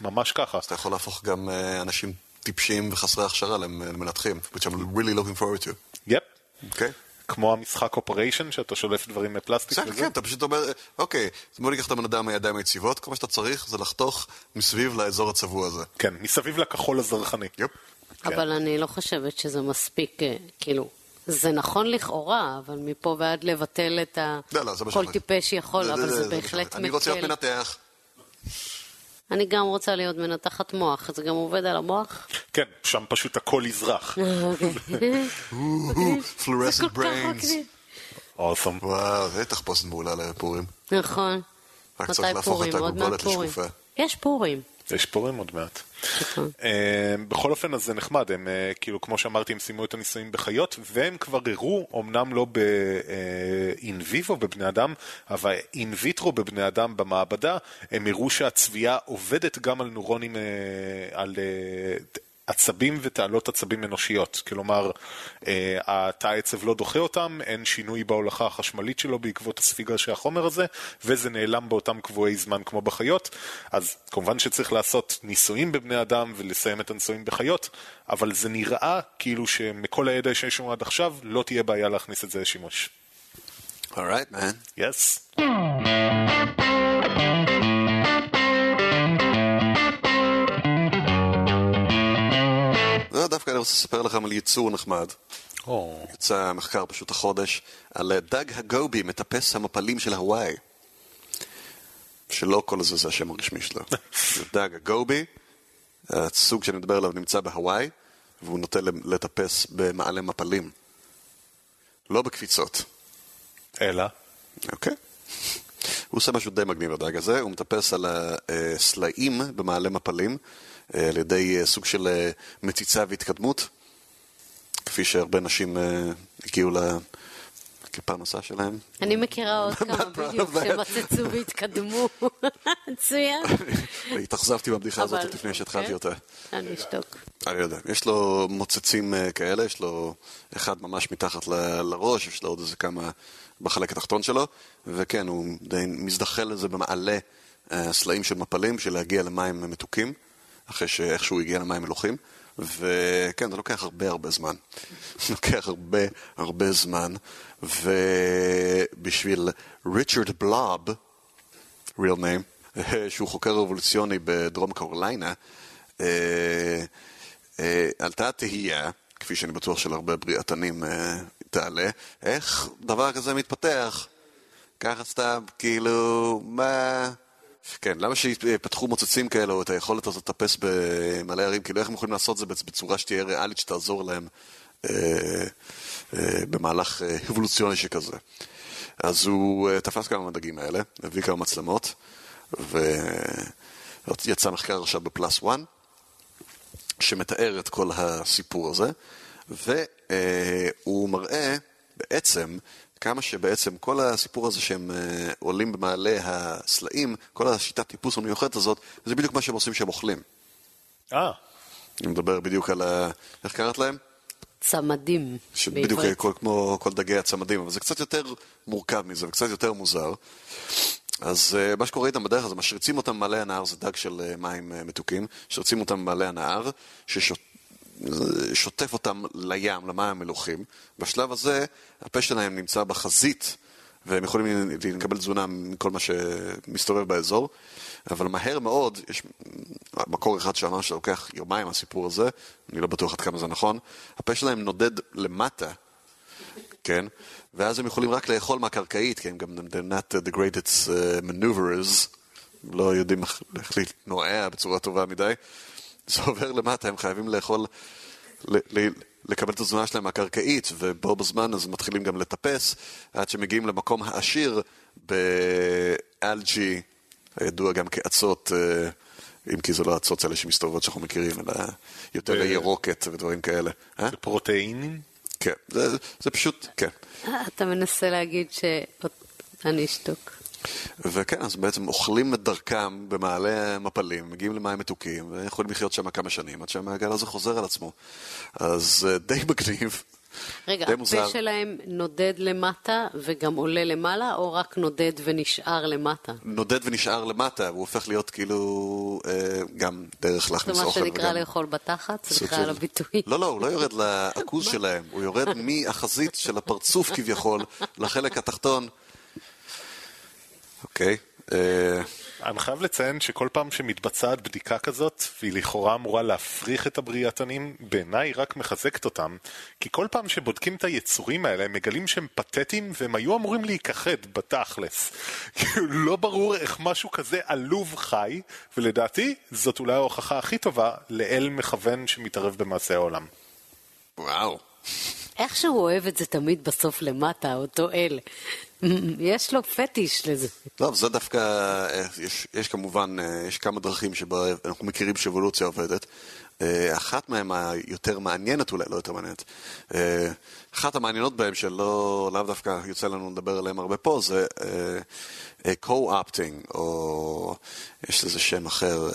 ממש ככה. אז אתה יכול להפוך גם אנשים טיפשים וחסרי הכשרה למנתחים, which I'm really looking forward to. יפ. אוקיי. כמו המשחק אופריישן, שאתה שולף דברים מפלסטיק וזה? כן, אתה פשוט אומר, אוקיי, בוא ניקח את הבן אדם מהידיים היציבות, כל מה שאתה צריך זה לחתוך מסביב לאזור הצבוע הזה. כן, מסביב לכחול הזרחני. יפ. אבל אני לא חושבת שזה מספיק, אה, כאילו, זה נכון לכאורה, אבל מפה ועד לבטל את ה... לא, לא, זה מה כל טיפש יכול, אבל זה בהחלט מקל. אני רוצה להיות מנתח. אני גם רוצה להיות מנתחת מוח, זה גם עובד על המוח? כן, שם פשוט הכל יזרח. fluorescent brains. awesome. וואו, זה תחפושת מעולה לפורים. נכון. רק צריך להפוך את הגולגולת לשקופה. יש פורים. יש פורים עוד מעט. נכון. בכל אופן, אז זה נחמד, הם אה, כאילו, כמו שאמרתי, הם סיימו את הניסויים בחיות, והם כבר הראו, אמנם לא ב-in vivo בבני אדם, אבל in vitro בבני אדם במעבדה, הם הראו שהצביעה עובדת גם על נורונים, אה, על אה, עצבים ותעלות עצבים אנושיות. כלומר, אה, התא העצב לא דוחה אותם, אין שינוי בהולכה החשמלית שלו בעקבות הספיגה של החומר הזה, וזה נעלם באותם קבועי זמן כמו בחיות. אז כמובן שצריך לעשות ניסויים בבני אדם ולסיים את הניסויים בחיות, אבל זה נראה כאילו שמכל הידע שיש לנו עד עכשיו, לא תהיה בעיה להכניס את זה לשימוש. Alright, man. Yes. רוצה לספר לכם על ייצור נחמד. Oh. יצא מחקר פשוט החודש על דג הגובי, מטפס המפלים של הוואי. שלא כל זה זה השם הרשמי שלו. זה דג הגובי, הסוג שאני מדבר עליו נמצא בהוואי, והוא נוטה לטפס במעלה מפלים. לא בקפיצות. אלא? אוקיי. הוא עושה משהו די מגניב לדג הזה, הוא מטפס על הסלעים במעלה מפלים. אה, על ידי אה, סוג של אה, מציצה והתקדמות, כפי שהרבה נשים הגיעו כפרנסה שלהם. אני מכירה עוד כמה בדיוק שמצצו והתקדמו. מצוין. התאכזבתי מהבדיחה הזאת לפני שהתחלתי אוקיי. אותה. אני אשתוק. אני יודע. יש לו מוצצים כאלה, יש לו אחד ממש מתחת לראש, יש לו עוד איזה כמה בחלק התחתון שלו, וכן, הוא מזדחל לזה במעלה סלעים של מפלים, בשביל להגיע למים מתוקים. אחרי שאיכשהו הגיע למים מלוכים, וכן, זה לוקח הרבה הרבה זמן. זה לוקח הרבה הרבה זמן, ובשביל ריצ'רד בלוב, real name, שהוא חוקר אבולוציוני בדרום קרוליינה, אה, אה, עלתה תהייה, כפי שאני בטוח של הרבה בריאתנים אה, תעלה, איך דבר כזה מתפתח? ככה סתם, כאילו, מה... כן, למה שיפתחו מוצצים כאלו, או את היכולת הזאת לטפס במלא ערים, כאילו איך הם יכולים לעשות את זה בצורה שתהיה ריאלית, שתעזור להם אה, אה, במהלך אה, אבולוציוני שכזה. אז הוא תפס כמה מהדגים האלה, הביא כמה מצלמות, ויצא מחקר עכשיו בפלאס 1, שמתאר את כל הסיפור הזה, והוא מראה בעצם כמה שבעצם כל הסיפור הזה שהם uh, עולים במעלה הסלעים, כל השיטת טיפוס המיוחדת הזאת, זה בדיוק מה שהם עושים כשהם אוכלים. אה. אני מדבר בדיוק על ה... איך קראת להם? צמדים. בדיוק כל, כמו כל דגי הצמדים, אבל זה קצת יותר מורכב מזה וקצת יותר מוזר. אז uh, מה שקורה איתם בדרך כלל זה משריצים אותם במעלה הנהר, זה דג של uh, מים uh, מתוקים, משריצים אותם במעלה הנהר, ששוט... שוטף אותם לים, למים המלוכים. בשלב הזה הפה שלהם נמצא בחזית, והם יכולים לקבל תזונה מכל מה שמסתובב באזור, אבל מהר מאוד, יש מקור אחד שאמר שלוקח יומיים הסיפור הזה, אני לא בטוח עד כמה זה נכון, הפה שלהם נודד למטה, כן? ואז הם יכולים רק לאכול מהקרקעית, כי הם גם they're not the greatest uh, maneuverers, לא יודעים איך להתנועע בצורה טובה מדי, זה עובר למטה, הם חייבים לאכול, ל, ל, לקבל את התזונה שלהם הקרקעית, ובו בזמן אז מתחילים גם לטפס, עד שמגיעים למקום העשיר באלג'י, הידוע גם כאצות, אה, אם כי זה לא האצות האלה שמסתובבות שאנחנו מכירים, אלא יותר ב- ירוקת ודברים כאלה. אה? פרוטאינים? כן, זה, זה פשוט, כן. אה, אתה מנסה להגיד ש... אני אשתוק. וכן, אז בעצם אוכלים את דרכם במעלה מפלים, מגיעים למים מתוקים, ויכולים לחיות שם כמה שנים, עד שהמעגל הזה חוזר על עצמו. אז אה, די מגניב. רגע, הפה מוזר. שלהם נודד למטה וגם עולה למעלה, או רק נודד ונשאר למטה? נודד ונשאר למטה, הוא הופך להיות כאילו אה, גם דרך זה להכניס מה אוכל שנקרא וגם... לאכול בתחת? סליחה על הביטוי. לא, לא, הוא לא יורד לעכוז שלהם, הוא יורד מהחזית של הפרצוף כביכול לחלק התחתון. אוקיי. אה, אני חייב לציין שכל פעם שמתבצעת בדיקה כזאת, והיא לכאורה אמורה להפריך את הבריאתנים, בעיניי היא רק מחזקת אותם, כי כל פעם שבודקים את היצורים האלה, הם מגלים שהם פתטיים, והם היו אמורים להיכחד בתכלס. כאילו, לא ברור איך משהו כזה עלוב חי, ולדעתי, זאת אולי ההוכחה הכי טובה לאל מכוון שמתערב במעשה העולם. וואו. איך שהוא אוהב את זה תמיד בסוף למטה, אותו אל. יש לו פטיש לזה. טוב, זה דווקא, אה, יש, יש כמובן, אה, יש כמה דרכים שבה אנחנו מכירים שאבולוציה עובדת. אה, אחת מהן היותר מעניינת אולי, לא יותר מעניינת. אחת המעניינות בהן שלא, לאו דווקא יוצא לנו לדבר עליהן הרבה פה, זה אה, co-opting, או יש לזה שם אחר,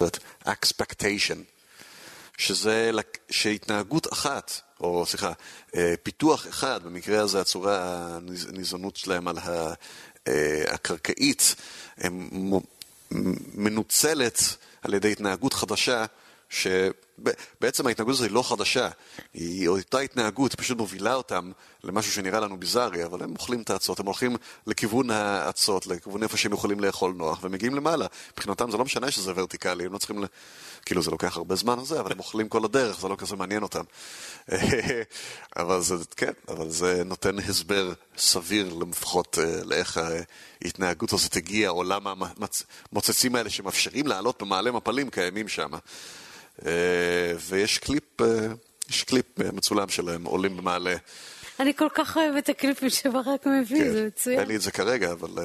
אה, expectation. שזה, שהתנהגות אחת, או סליחה, אה, פיתוח אחד, במקרה הזה הצורה, הניז- הניזונות שלהם על אה, הקרקעית, מנוצלת על ידי התנהגות חדשה, שבעצם ההתנהגות הזאת היא לא חדשה, היא אותה התנהגות, פשוט מובילה אותם למשהו שנראה לנו ביזארי, אבל הם אוכלים את האצות, הם הולכים לכיוון האצות, לכיוון איפה שהם יכולים לאכול נוח, ומגיעים למעלה. מבחינתם זה לא משנה שזה ורטיקלי, הם לא צריכים, ל... כאילו זה לוקח הרבה זמן וזה, אבל הם אוכלים כל הדרך, זה לא כזה מעניין אותם. אבל זה, כן, אבל זה נותן הסבר סביר לפחות אה, לאיך ההתנהגות הזאת הגיעה, או למה המוצצים האלה שמאפשרים לעלות במעלה מפלים קיימים שם. אה, ויש קליפ, אה, יש קליפ מצולם שלהם עולים במעלה. אני כל כך אוהבת את הקליפים שברק מביא, זה מצוין. אין לי את זה כרגע, אבל uh,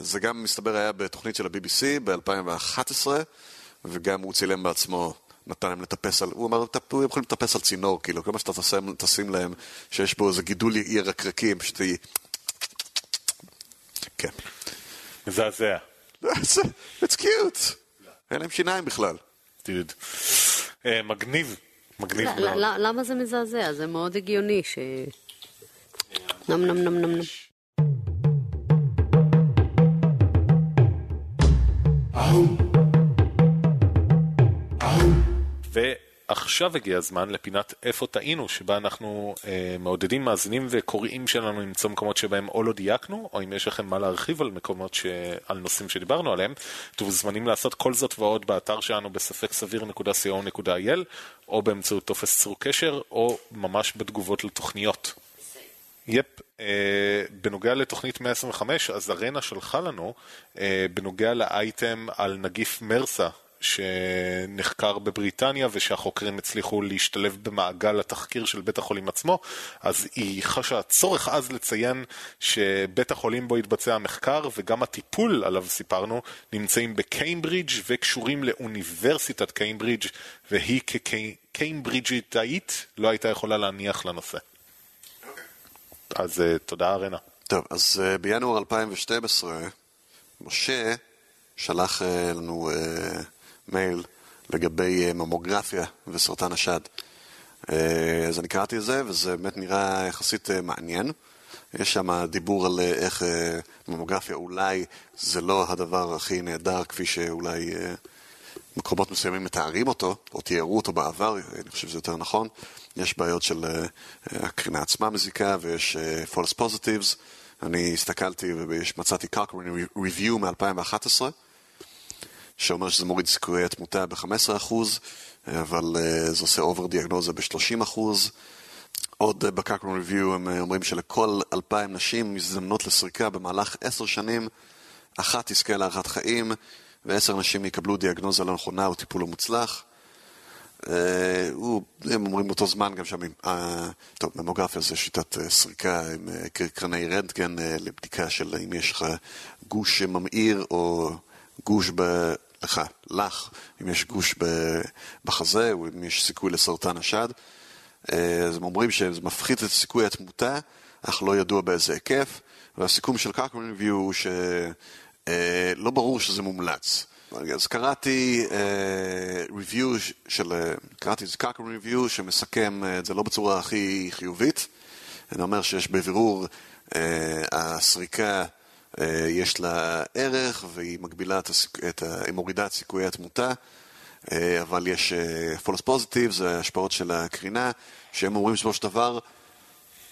זה גם מסתבר היה בתוכנית של ה-BBC ב-2011, וגם הוא צילם בעצמו, נתן להם לטפס על, הוא אמר, "טפ- הם יכולים לטפס על צינור, כאילו, כל מה שאתה תשים, תשים להם, שיש בו איזה גידול ירקרקים, פשוט היא... כן. מזעזע. It's cute. אין להם שיניים בכלל. דוד. אה, מגניב. מגניב מאוד. למה זה מזעזע? זה מאוד הגיוני ש... נם נם נם נם נם. ועכשיו הגיע הזמן לפינת איפה טעינו, שבה אנחנו אה, מעודדים מאזינים וקוראים שלנו למצוא מקומות שבהם או לא דייקנו, או אם יש לכם מה להרחיב על מקומות, ש... על נושאים שדיברנו עליהם, אתם מוזמנים לעשות כל זאת ועוד באתר שלנו בספק סביר.co.il, או באמצעות טופס צרו קשר, או ממש בתגובות לתוכניות. יפ, אה, בנוגע לתוכנית 125, אז ארנה שלחה לנו אה, בנוגע לאייטם על נגיף מרסה שנחקר בבריטניה ושהחוקרים הצליחו להשתלב במעגל התחקיר של בית החולים עצמו, אז היא חשה צורך אז לציין שבית החולים בו התבצע המחקר וגם הטיפול עליו סיפרנו נמצאים בקיימברידג' וקשורים לאוניברסיטת קיימברידג' והיא כקיימברידג'יתאית לא הייתה יכולה להניח לנושא. אז uh, תודה ארנה. טוב, אז uh, בינואר 2012, משה שלח uh, לנו מייל לגבי uh, ממוגרפיה וסרטן השד. Uh, אז אני קראתי את זה, וזה באמת נראה יחסית uh, מעניין. יש שם דיבור על איך ממוגרפיה אולי זה לא הדבר הכי נהדר כפי שאולי מקומות מסוימים מתארים אותו, או תיארו אותו בעבר, אני חושב שזה יותר נכון. יש בעיות של הקרינה עצמה מזיקה ויש false positives. אני הסתכלתי ומצאתי Cochrane Review מ-2011, שאומר שזה מוריד סיכויי התמותה ב-15%, אבל uh, זה עושה אובר דיאגנוזה ב-30%. עוד uh, ב-Cochrane Review הם uh, אומרים שלכל 2,000 נשים מזדמנות לסריקה במהלך 10 שנים, אחת תזכה להארכת חיים, ועשר אנשים יקבלו דיאגנוזה לא נכונה או טיפול לא מוצלח. אה, הוא, הם אומרים באותו זמן גם שם, אה, טוב, ממוגרפיה זה שיטת אה, סריקה עם אה, קר- קרני רנטגן אה, לבדיקה של אם יש לך גוש ממאיר או גוש ב... לך, לך, אם יש גוש בחזה או אם יש סיכוי לסרטן השד. אה, אז הם אומרים שזה מפחית את סיכוי התמותה, אך לא ידוע באיזה היקף, והסיכום של קרקון ריוויו הוא שלא ברור שזה מומלץ. אז קראתי ריוויו של, אה, קראתי איזה קרקון ריוויו שמסכם אה, את זה לא בצורה הכי חיובית. אני אומר שיש בבירור, אה, הסריקה אה, יש לה ערך והיא מגבילה את, הסיכ... את ה... היא מורידה את סיכויי התמותה, אה, אבל יש פולס פוזיטיב, זה השפעות של הקרינה, שהם אומרים בסופו של דבר,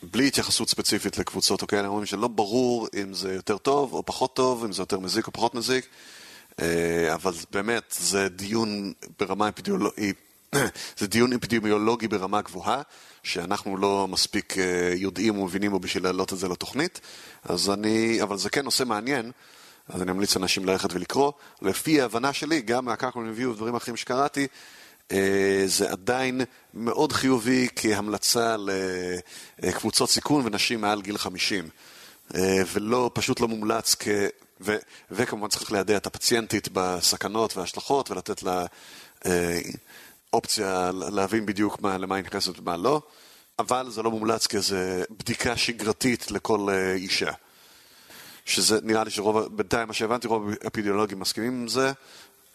בלי התייחסות ספציפית לקבוצות או כאלה, הם אומרים שלא ברור אם זה יותר טוב או פחות טוב, אם זה יותר מזיק או פחות מזיק, אה, אבל באמת זה דיון ברמה אפידמיולוגית, זה דיון אפידמיולוגי ברמה גבוהה, שאנחנו לא מספיק אה, יודעים ומבינים בו בשביל להעלות את זה לתוכנית, אז אני, אבל זה כן נושא מעניין. אז אני ממליץ לאנשים ללכת ולקרוא. לפי ההבנה שלי, גם מהקרקון ריוויו ודברים אחרים שקראתי, אה, זה עדיין מאוד חיובי כהמלצה לקבוצות סיכון ונשים מעל גיל 50. אה, ולא, פשוט לא מומלץ כ... ו, וכמובן צריך לידע את הפציינטית בסכנות וההשלכות ולתת לה אה, אופציה להבין בדיוק מה, למה היא נכנסת ומה לא, אבל זה לא מומלץ כאיזה בדיקה שגרתית לכל אה, אישה. שזה נראה לי שרוב, בינתיים מה שהבנתי, רוב האפידמיולוגים מסכימים עם זה.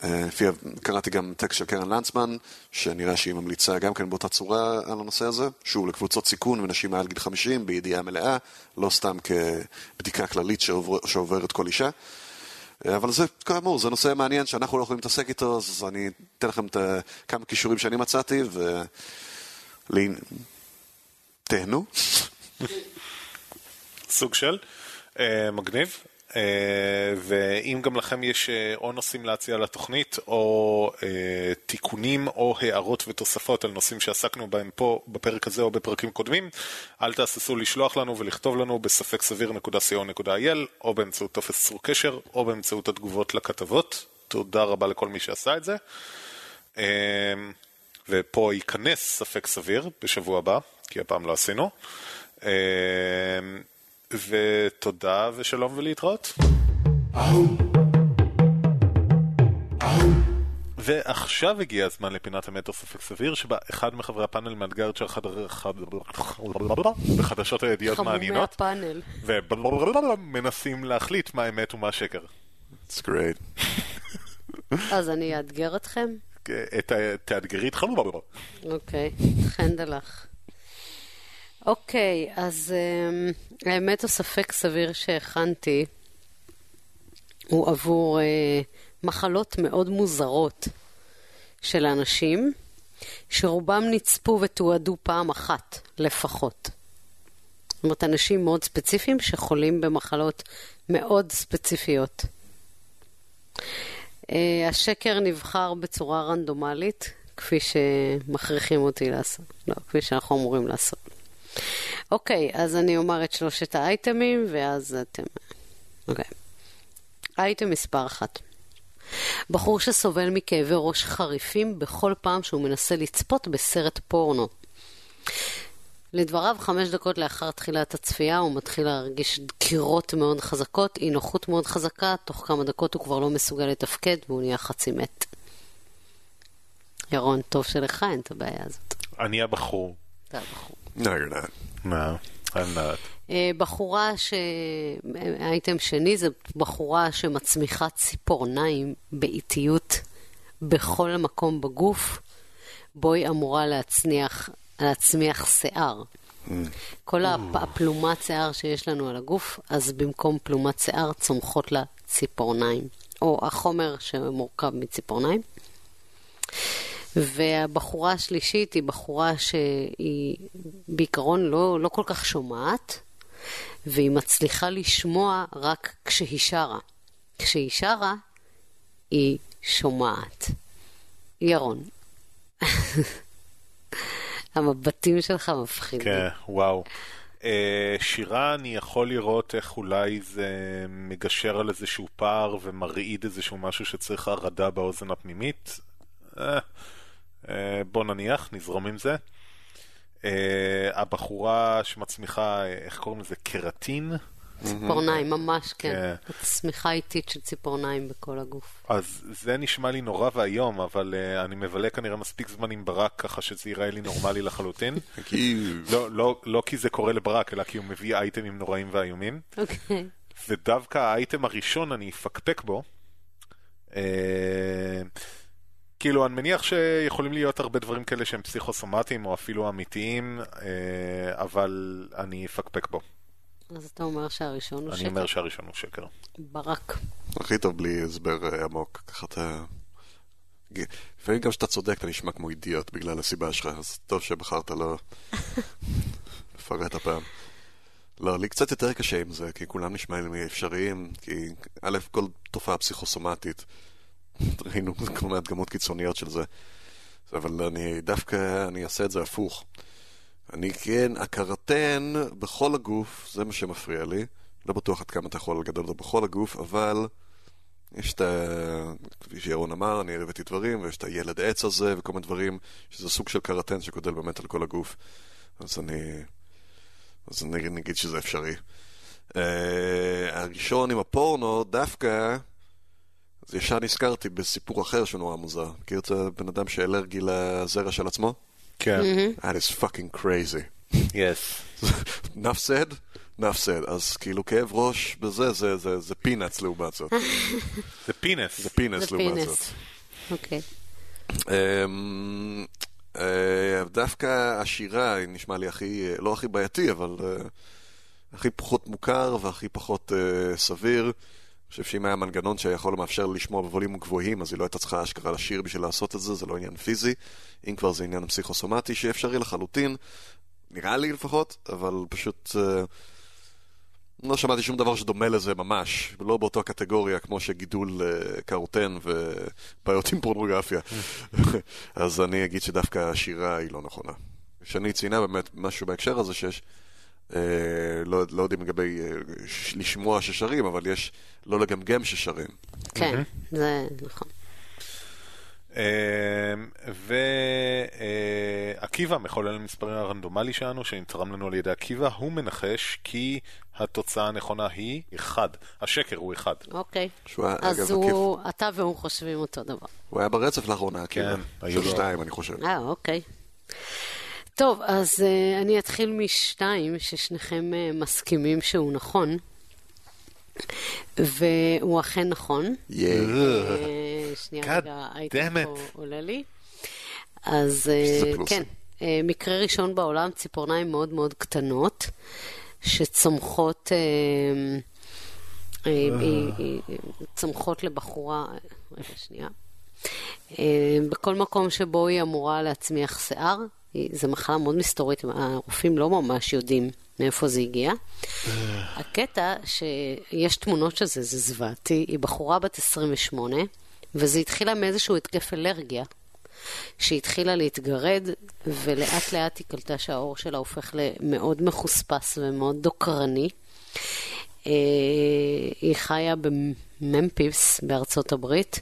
אה, לפי, קראתי גם טקסט של קרן לנצמן, שנראה שהיא ממליצה גם כן באותה צורה על הנושא הזה, שוב, לקבוצות סיכון ונשים מעל גיל 50 בידיעה מלאה, לא סתם כבדיקה כללית שעובר, שעוברת כל אישה. אבל זה, כאמור, זה נושא מעניין שאנחנו לא יכולים להתעסק איתו, אז אני אתן לכם את כמה כישורים שאני מצאתי, ו... תהנו. סוג של, אה, מגניב. אה, ואם גם לכם יש אה, או נושאים להציע לתוכנית, או אה, תיקונים או הערות ותוספות על נושאים שעסקנו בהם פה בפרק הזה או בפרקים קודמים, אל תהססו לשלוח לנו ולכתוב לנו בספק סביר.co.il, או באמצעות טופס צור קשר, או באמצעות התגובות לכתבות. תודה רבה לכל מי שעשה את זה. ופה ייכנס ספק סביר בשבוע הבא, כי הפעם לא עשינו. ותודה ושלום ולהתראות. ועכשיו הגיע הזמן לפינת או ספק סביר, שבה אחד מחברי הפאנל מאתגר את שאר. בחדשות הידיעות מעניינות. ומנסים להחליט מה אמת ומה שקר. It's great. אז אני אאתגר אתכם? תאתגרי את חלום. אוקיי, חנדלך. אוקיי, אז אמ, האמת או ספק סביר שהכנתי הוא עבור אה, מחלות מאוד מוזרות של אנשים, שרובם נצפו ותועדו פעם אחת לפחות. זאת אומרת, אנשים מאוד ספציפיים שחולים במחלות מאוד ספציפיות. אה, השקר נבחר בצורה רנדומלית, כפי שמכריחים אותי לעשות, לא, כפי שאנחנו אמורים לעשות. אוקיי, אז אני אומר את שלושת האייטמים, ואז אתם... אוקיי. אייטם מספר אחת. בחור שסובל מכאבי ראש חריפים בכל פעם שהוא מנסה לצפות בסרט פורנו. לדבריו, חמש דקות לאחר תחילת הצפייה הוא מתחיל להרגיש דקירות מאוד חזקות, אי נוחות מאוד חזקה, תוך כמה דקות הוא כבר לא מסוגל לתפקד והוא נהיה חצי מת. ירון, טוב שלך אין את הבעיה הזאת. אני הבחור. אתה הבחור. No, you're not. מה? I'm not. אה, בחורה ש... אייטם שני זה בחורה שמצמיחה ציפורניים באיטיות בכל מקום בגוף, בו היא אמורה להצניח, להצמיח שיער. כל הפ- הפלומת שיער שיש לנו על הגוף, אז במקום פלומת שיער צומחות לה ציפורניים, או החומר שמורכב מציפורניים. והבחורה השלישית היא בחורה שהיא בעיקרון לא, לא כל כך שומעת, והיא מצליחה לשמוע רק כשהיא שרה. כשהיא שרה, היא שומעת. ירון. המבטים שלך מפחידים. כן, וואו. אה, שירה, אני יכול לראות איך אולי זה מגשר על איזשהו פער ומרעיד איזשהו משהו שצריך הרעדה באוזן הפנימית. אה, אה, בוא נניח, נזרום עם זה. אה, הבחורה שמצמיחה, איך קוראים לזה? קרטין? ציפורניים, ממש כן. כן. צמיחה איטית של ציפורניים בכל הגוף. אז זה נשמע לי נורא ואיום, אבל uh, אני מבלה כנראה מספיק זמן עם ברק ככה שזה ייראה לי נורמלי לחלוטין. כי... לא, לא, לא כי זה קורה לברק, אלא כי הוא מביא אייטמים נוראים ואיומים. אוקיי. ודווקא האייטם הראשון אני אפקפק בו. כאילו, אני מניח שיכולים להיות הרבה דברים כאלה שהם פסיכוסומטיים או אפילו אמיתיים, uh, אבל אני אפקפק בו. אז אתה אומר שהראשון הוא אני שקר? אומר שהראשון הוא שקר. ברק. הכי טוב בלי הסבר אה, עמוק, ככה אתה... לפעמים גם כשאתה צודק אתה נשמע כמו אידיוט בגלל הסיבה שלך, אז טוב שבחרת לא לפרט הפעם. לא, לי קצת יותר קשה עם זה, כי כולם נשמעים לי אפשריים, כי א', כל תופעה פסיכוסומטית, ראינו כל מיני הדגמות קיצוניות של זה, אבל אני דווקא, אני אעשה את זה הפוך. אני כן, הקרטן בכל הגוף, זה מה שמפריע לי. לא בטוח עד כמה אתה יכול לגדל אותו בכל הגוף, אבל יש את ה... כפי שירון אמר, אני הבאתי דברים, ויש את הילד עץ הזה, וכל מיני דברים, שזה סוג של קרטן שגודל באמת על כל הגוף. אז אני... אז אני נגיד שזה אפשרי. Uh, הראשון עם הפורנו, דווקא, אז ישר נזכרתי בסיפור אחר שהוא נורא מוזר. מכיר את הבן אדם שאלרגי לזרע של עצמו? כן. Mm-hmm. That is fucking crazy. יס. enough said, enough said. אז כאילו כאב ראש בזה, זה, זה, זה פינאץ לעומת זאת. זה פינס. זה זה לעומת זאת. פינס. אוקיי. אמ, אה, דווקא השירה היא נשמע לי הכי, לא הכי בעייתי, אבל אה, הכי פחות מוכר והכי פחות אה, סביר. חושב שאם היה מנגנון שיכול מאפשר לשמוע בווליום גבוהים, אז היא לא הייתה צריכה אשכרה לשיר בשביל לעשות את זה, זה לא עניין פיזי. אם כבר זה עניין פסיכוסומטי שאפשרי לחלוטין, נראה לי לפחות, אבל פשוט... אה, לא שמעתי שום דבר שדומה לזה ממש, לא באותה קטגוריה כמו שגידול uh, קרוטן ובעיות עם פורנוגרפיה. אז אני אגיד שדווקא השירה היא לא נכונה. שני ציינה באמת משהו בהקשר הזה שיש, לא, לא יודעים לגבי ש- לשמוע ששרים, אבל יש לא לגמגם ששרים. כן, זה נכון. ועקיבא, מחולל המספרים הרנדומלי שלנו, שנתרם לנו על ידי עקיבא, הוא מנחש כי התוצאה הנכונה היא 1. השקר הוא 1. אוקיי. אז הוא, אתה והוא חושבים אותו דבר. הוא היה ברצף לאחרונה, כאילו. היו של לו- שתיים, אני חושב. אה, אוקיי. טוב, אז uh, אני אתחיל משתיים, ששניכם uh, מסכימים שהוא נכון, והוא אכן נכון. ייי. אה, שנייה God רגע, damn פה. עולה לי. אז אה. כן, מקרה ראשון בעולם, ציפורניים מאוד מאוד קטנות, שצומחות צומחות לבחורה, רגע שנייה, בכל מקום שבו היא אמורה להצמיח שיער, זו מחלה מאוד מסתורית, הרופאים לא ממש יודעים מאיפה זה הגיע. הקטע שיש תמונות של זה, זה זוועתי, היא בחורה בת 28, וזה התחילה מאיזשהו התקף אלרגיה, שהתחילה להתגרד, ולאט לאט היא קלטה שהעור שלה הופך למאוד מחוספס ומאוד דוקרני. אה, היא חיה בממפיס בארצות הברית,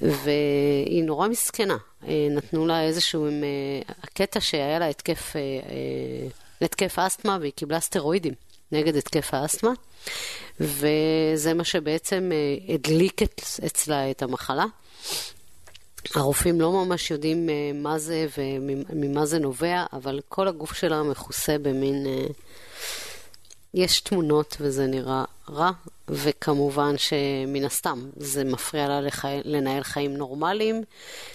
והיא נורא מסכנה. אה, נתנו לה איזשהו, עם, אה, הקטע שהיה לה התקף, אה, התקף אסתמה, והיא קיבלה סטרואידים נגד התקף האסתמה, וזה מה שבעצם הדליק אצלה את המחלה. הרופאים לא ממש יודעים מה זה וממה זה נובע, אבל כל הגוף שלה מכוסה במין... יש תמונות וזה נראה רע, וכמובן שמן הסתם זה מפריע לה לחי... לנהל חיים נורמליים.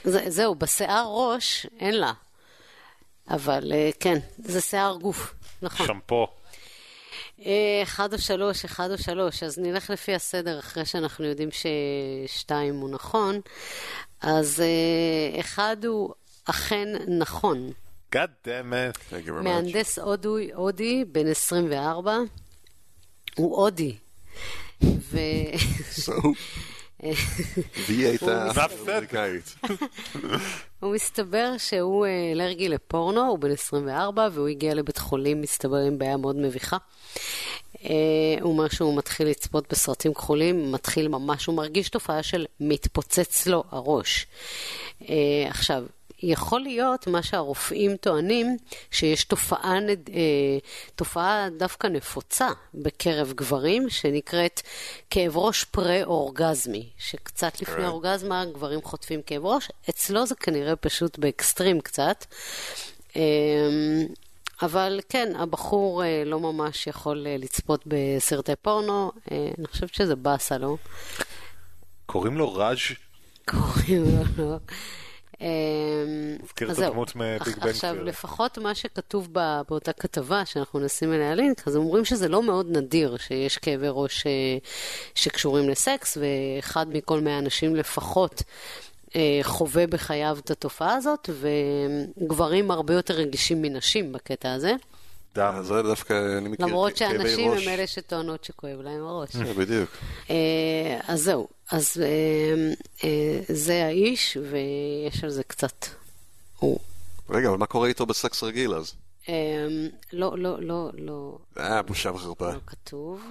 זה, זהו, בשיער ראש אין לה, אבל אה, כן, זה שיער גוף, נכון. שמפו. אה, אחד או שלוש, אחד או שלוש, אז נלך לפי הסדר אחרי שאנחנו יודעים ששתיים הוא נכון. אז אה, אחד הוא אכן נכון. God damn it. Thank you very much. מהנדס הודי, בן 24, הוא הודי. ו... So, והיא הייתה. אמריקאית. הוא מסתבר שהוא אה, אלרגי לפורנו, הוא בן 24, והוא הגיע לבית חולים, מסתבר עם בעיה מאוד מביכה. אה, הוא אומר שהוא מתחיל לצפות בסרטים כחולים, מתחיל ממש, הוא מרגיש תופעה של מתפוצץ לו הראש. אה, עכשיו, יכול להיות, מה שהרופאים טוענים, שיש תופעה, אה, תופעה דווקא נפוצה בקרב גברים, שנקראת כאב ראש פרה-אורגזמי, שקצת לפני. האורגזמה גברים חוטפים כאב ראש, אצלו זה כנראה פשוט באקסטרים קצת. אה, אבל כן, הבחור אה, לא ממש יכול אה, לצפות בסרטי פורנו, אה, אני חושבת שזה באסה לו. קוראים לו ראז' קוראים לו, לא. אמ, מזכיר את. הדמות מביג בנג עכשיו. לפחות מה שכתוב ב- באותה כתבה, שאנחנו נשים אליה לינק, אז אומרים שזה לא מאוד נדיר שיש כאבי ראש אה, שקשורים לסקס, ואחד מכל מאה אנשים לפחות אה, חווה בחייו את התופעה הזאת, וגברים הרבה יותר רגישים מנשים בקטע הזה, דם. אז זה דווקא, אני מכיר למרות ראש. הם אלה שטוענות שכואב להם הראש. כן, בדיוק. אה, אז זהו, אז אה, אה, זה האיש, ויש על זה קצת. רגע, אבל מה קורה איתו בסקס רגיל אז? אה, לא, לא, לא, לא, אה, בושה וחרפה. לא כתוב.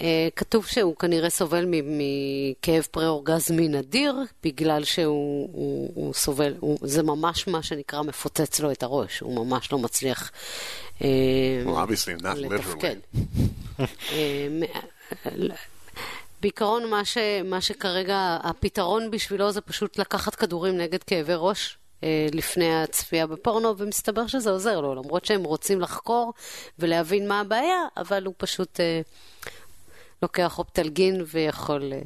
אה, כתוב שהוא כנראה סובל מכאב פרה-אורגזמי נדיר, בגלל שהוא הוא, הוא סובל, הוא, זה ממש מה שנקרא מפוצץ לו את הראש, הוא ממש לא מצליח אה, Well, לתפקד. אה, בעיקרון מה, ש, מה שכרגע הפתרון בשבילו זה פשוט לקחת כדורים נגד כאבי ראש לפני הצפייה בפורנו, ומסתבר שזה עוזר לו, למרות שהם רוצים לחקור ולהבין מה הבעיה, אבל הוא פשוט לוקח אופטלגין ויכול, אה,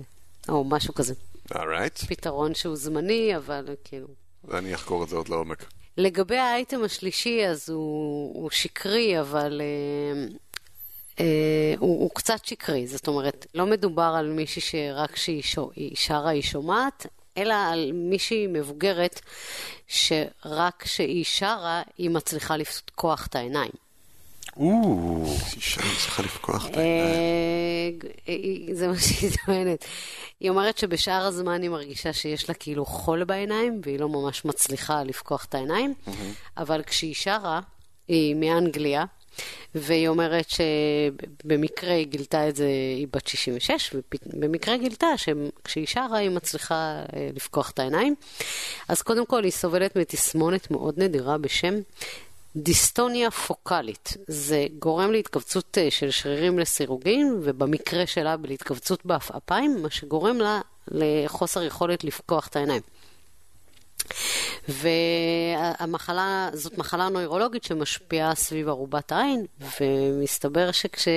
או משהו כזה. אורייט. פתרון שהוא זמני, אבל כאילו... אני אחקור את זה עוד לעומק. לגבי האייטם השלישי, אז הוא, הוא שקרי, אבל אה, אה, הוא, הוא קצת שקרי. זאת אומרת, לא מדובר על מישהי שרק כשהיא שרה היא שומעת, אלא על מישהי מבוגרת שרק כשהיא שרה היא מצליחה לפקוח את העיניים. אישה, אני צריכה לפקוח את העיניים. אה, היא- זה מה שהיא טוענת. היא אומרת שבשאר הזמן היא מרגישה שיש לה כאילו חול בעיניים, והיא לא ממש מצליחה לפקוח את העיניים, אבל כשהיא שרה, היא מאנגליה, והיא אומרת שבמקרה היא גילתה את זה, היא בת 66, ובמקרה גילתה שכשהיא שרה היא מצליחה אה, לפקוח את העיניים. אז קודם כל היא סובלת מתסמונת מאוד נדירה בשם דיסטוניה פוקאלית. זה גורם להתכווצות אה, של שרירים לסירוגין, ובמקרה שלה להתכווצות בעפעפיים, מה שגורם לה לחוסר יכולת לפקוח את העיניים. והמחלה, זאת מחלה נוירולוגית שמשפיעה סביב ערובת העין, ומסתבר שכש...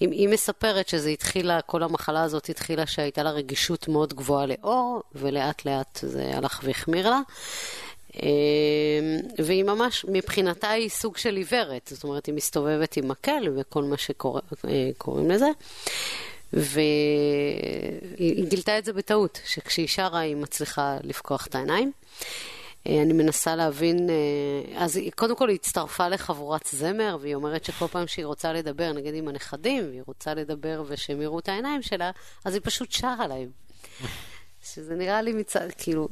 היא, היא מספרת שזה התחילה, כל המחלה הזאת התחילה שהייתה לה רגישות מאוד גבוהה לאור, ולאט לאט זה הלך והחמיר לה. אה, והיא ממש, מבחינתה היא סוג של עיוורת, זאת אומרת, היא מסתובבת עם מקל וכל מה שקוראים לזה. והיא גילתה את זה בטעות, שכשהיא שרה היא מצליחה לפקוח את העיניים. אה, אני מנסה להבין, אה, אז היא- קודם כל היא הצטרפה לחבורת זמר, והיא אומרת שכל פעם שהיא רוצה לדבר, נגיד עם הנכדים, והיא רוצה לדבר ושהם יראו את העיניים שלה, אז היא פשוט שרה להם. שזה נראה לי מצד, כאילו,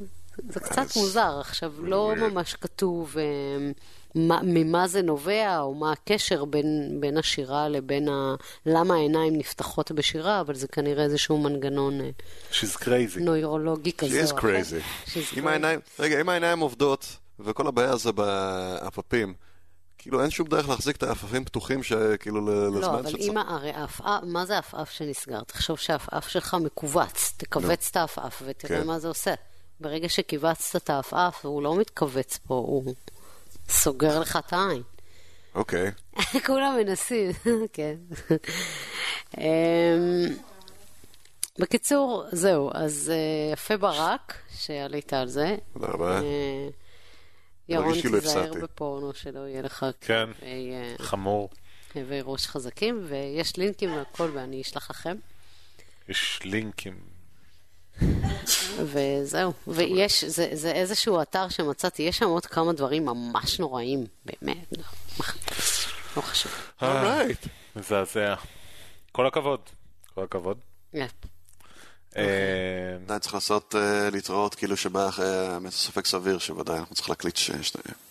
זה קצת אז- מוזר. עכשיו, לא weird. ממש כתוב אה, מה, ממה זה נובע, או מה הקשר בין, בין השירה לבין ה... למה העיניים נפתחות בשירה, אבל זה כנראה איזשהו מנגנון אה, she's crazy. נוירולוגי כזה She is או אחר. crazy. She's אם crazy. העיניים, רגע, אם העיניים עובדות, וכל הבעיה זה בעפפים, כאילו אין שום דרך להחזיק את העפפים פתוחים, שכאילו ל- לא, לזמן אבל שצריך. אם, הרי העפעף, מה זה העפעף שנסגר? תחשוב שהעפעף שלך מכווץ, תכווץ את העפעף ותראה כן. מה זה עושה. ברגע שכיווצת את העפעף, הוא לא מתכווץ פה, הוא סוגר לך את העין. אוקיי. כולם מנסים, כן. אמ, בקיצור, זהו, אז אה, יפה ברק, שעלית על זה. תודה רבה. אה, ירון, כאילו תיזהר. בפורנו, שלא יהיה לך כן. כאבי, אה, חמור. כאבי ראש חזקים, ויש לינקים והכל, ואני אשלח לכם. יש לינקים. וזהו, ויש, זה, זה איזשהו אתר שמצאתי, יש שם עוד כמה דברים ממש נוראים, באמת, לא, לא חשוב. אורייט. מזעזע. כל הכבוד. כל הכבוד. יפ. אה, עדיין צריך לעשות, אה, להתראות כאילו שבא אחרי האמת ספק סביר שוודאי אנחנו צריכים להקליט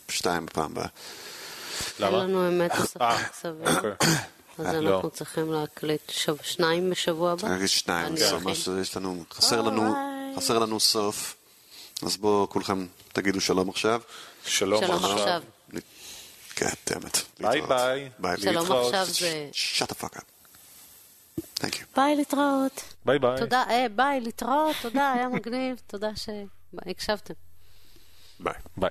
שתיים בפעם הבאה. אין למה? לנו אמת ספק אה, סביר. אז לא. אנחנו צריכים להקליט שב- שניים בשבוע הבא. להגיד שניים, זה אכין. ממש יש לנו, חסר לנו, אולי. חסר לנו סוף. אז בואו כולכם תגידו שלום עכשיו. שלום שלום עכשיו. עכשיו. כן, תאמת. ביי ביי. ביי. שלום להתראות. עכשיו זה... shut the fuck up. Thank you. ביי להתראות. ביי ביי. תודה, אה, ביי להתראות, תודה, היה מגניב, תודה שהקשבתם. ביי. ביי.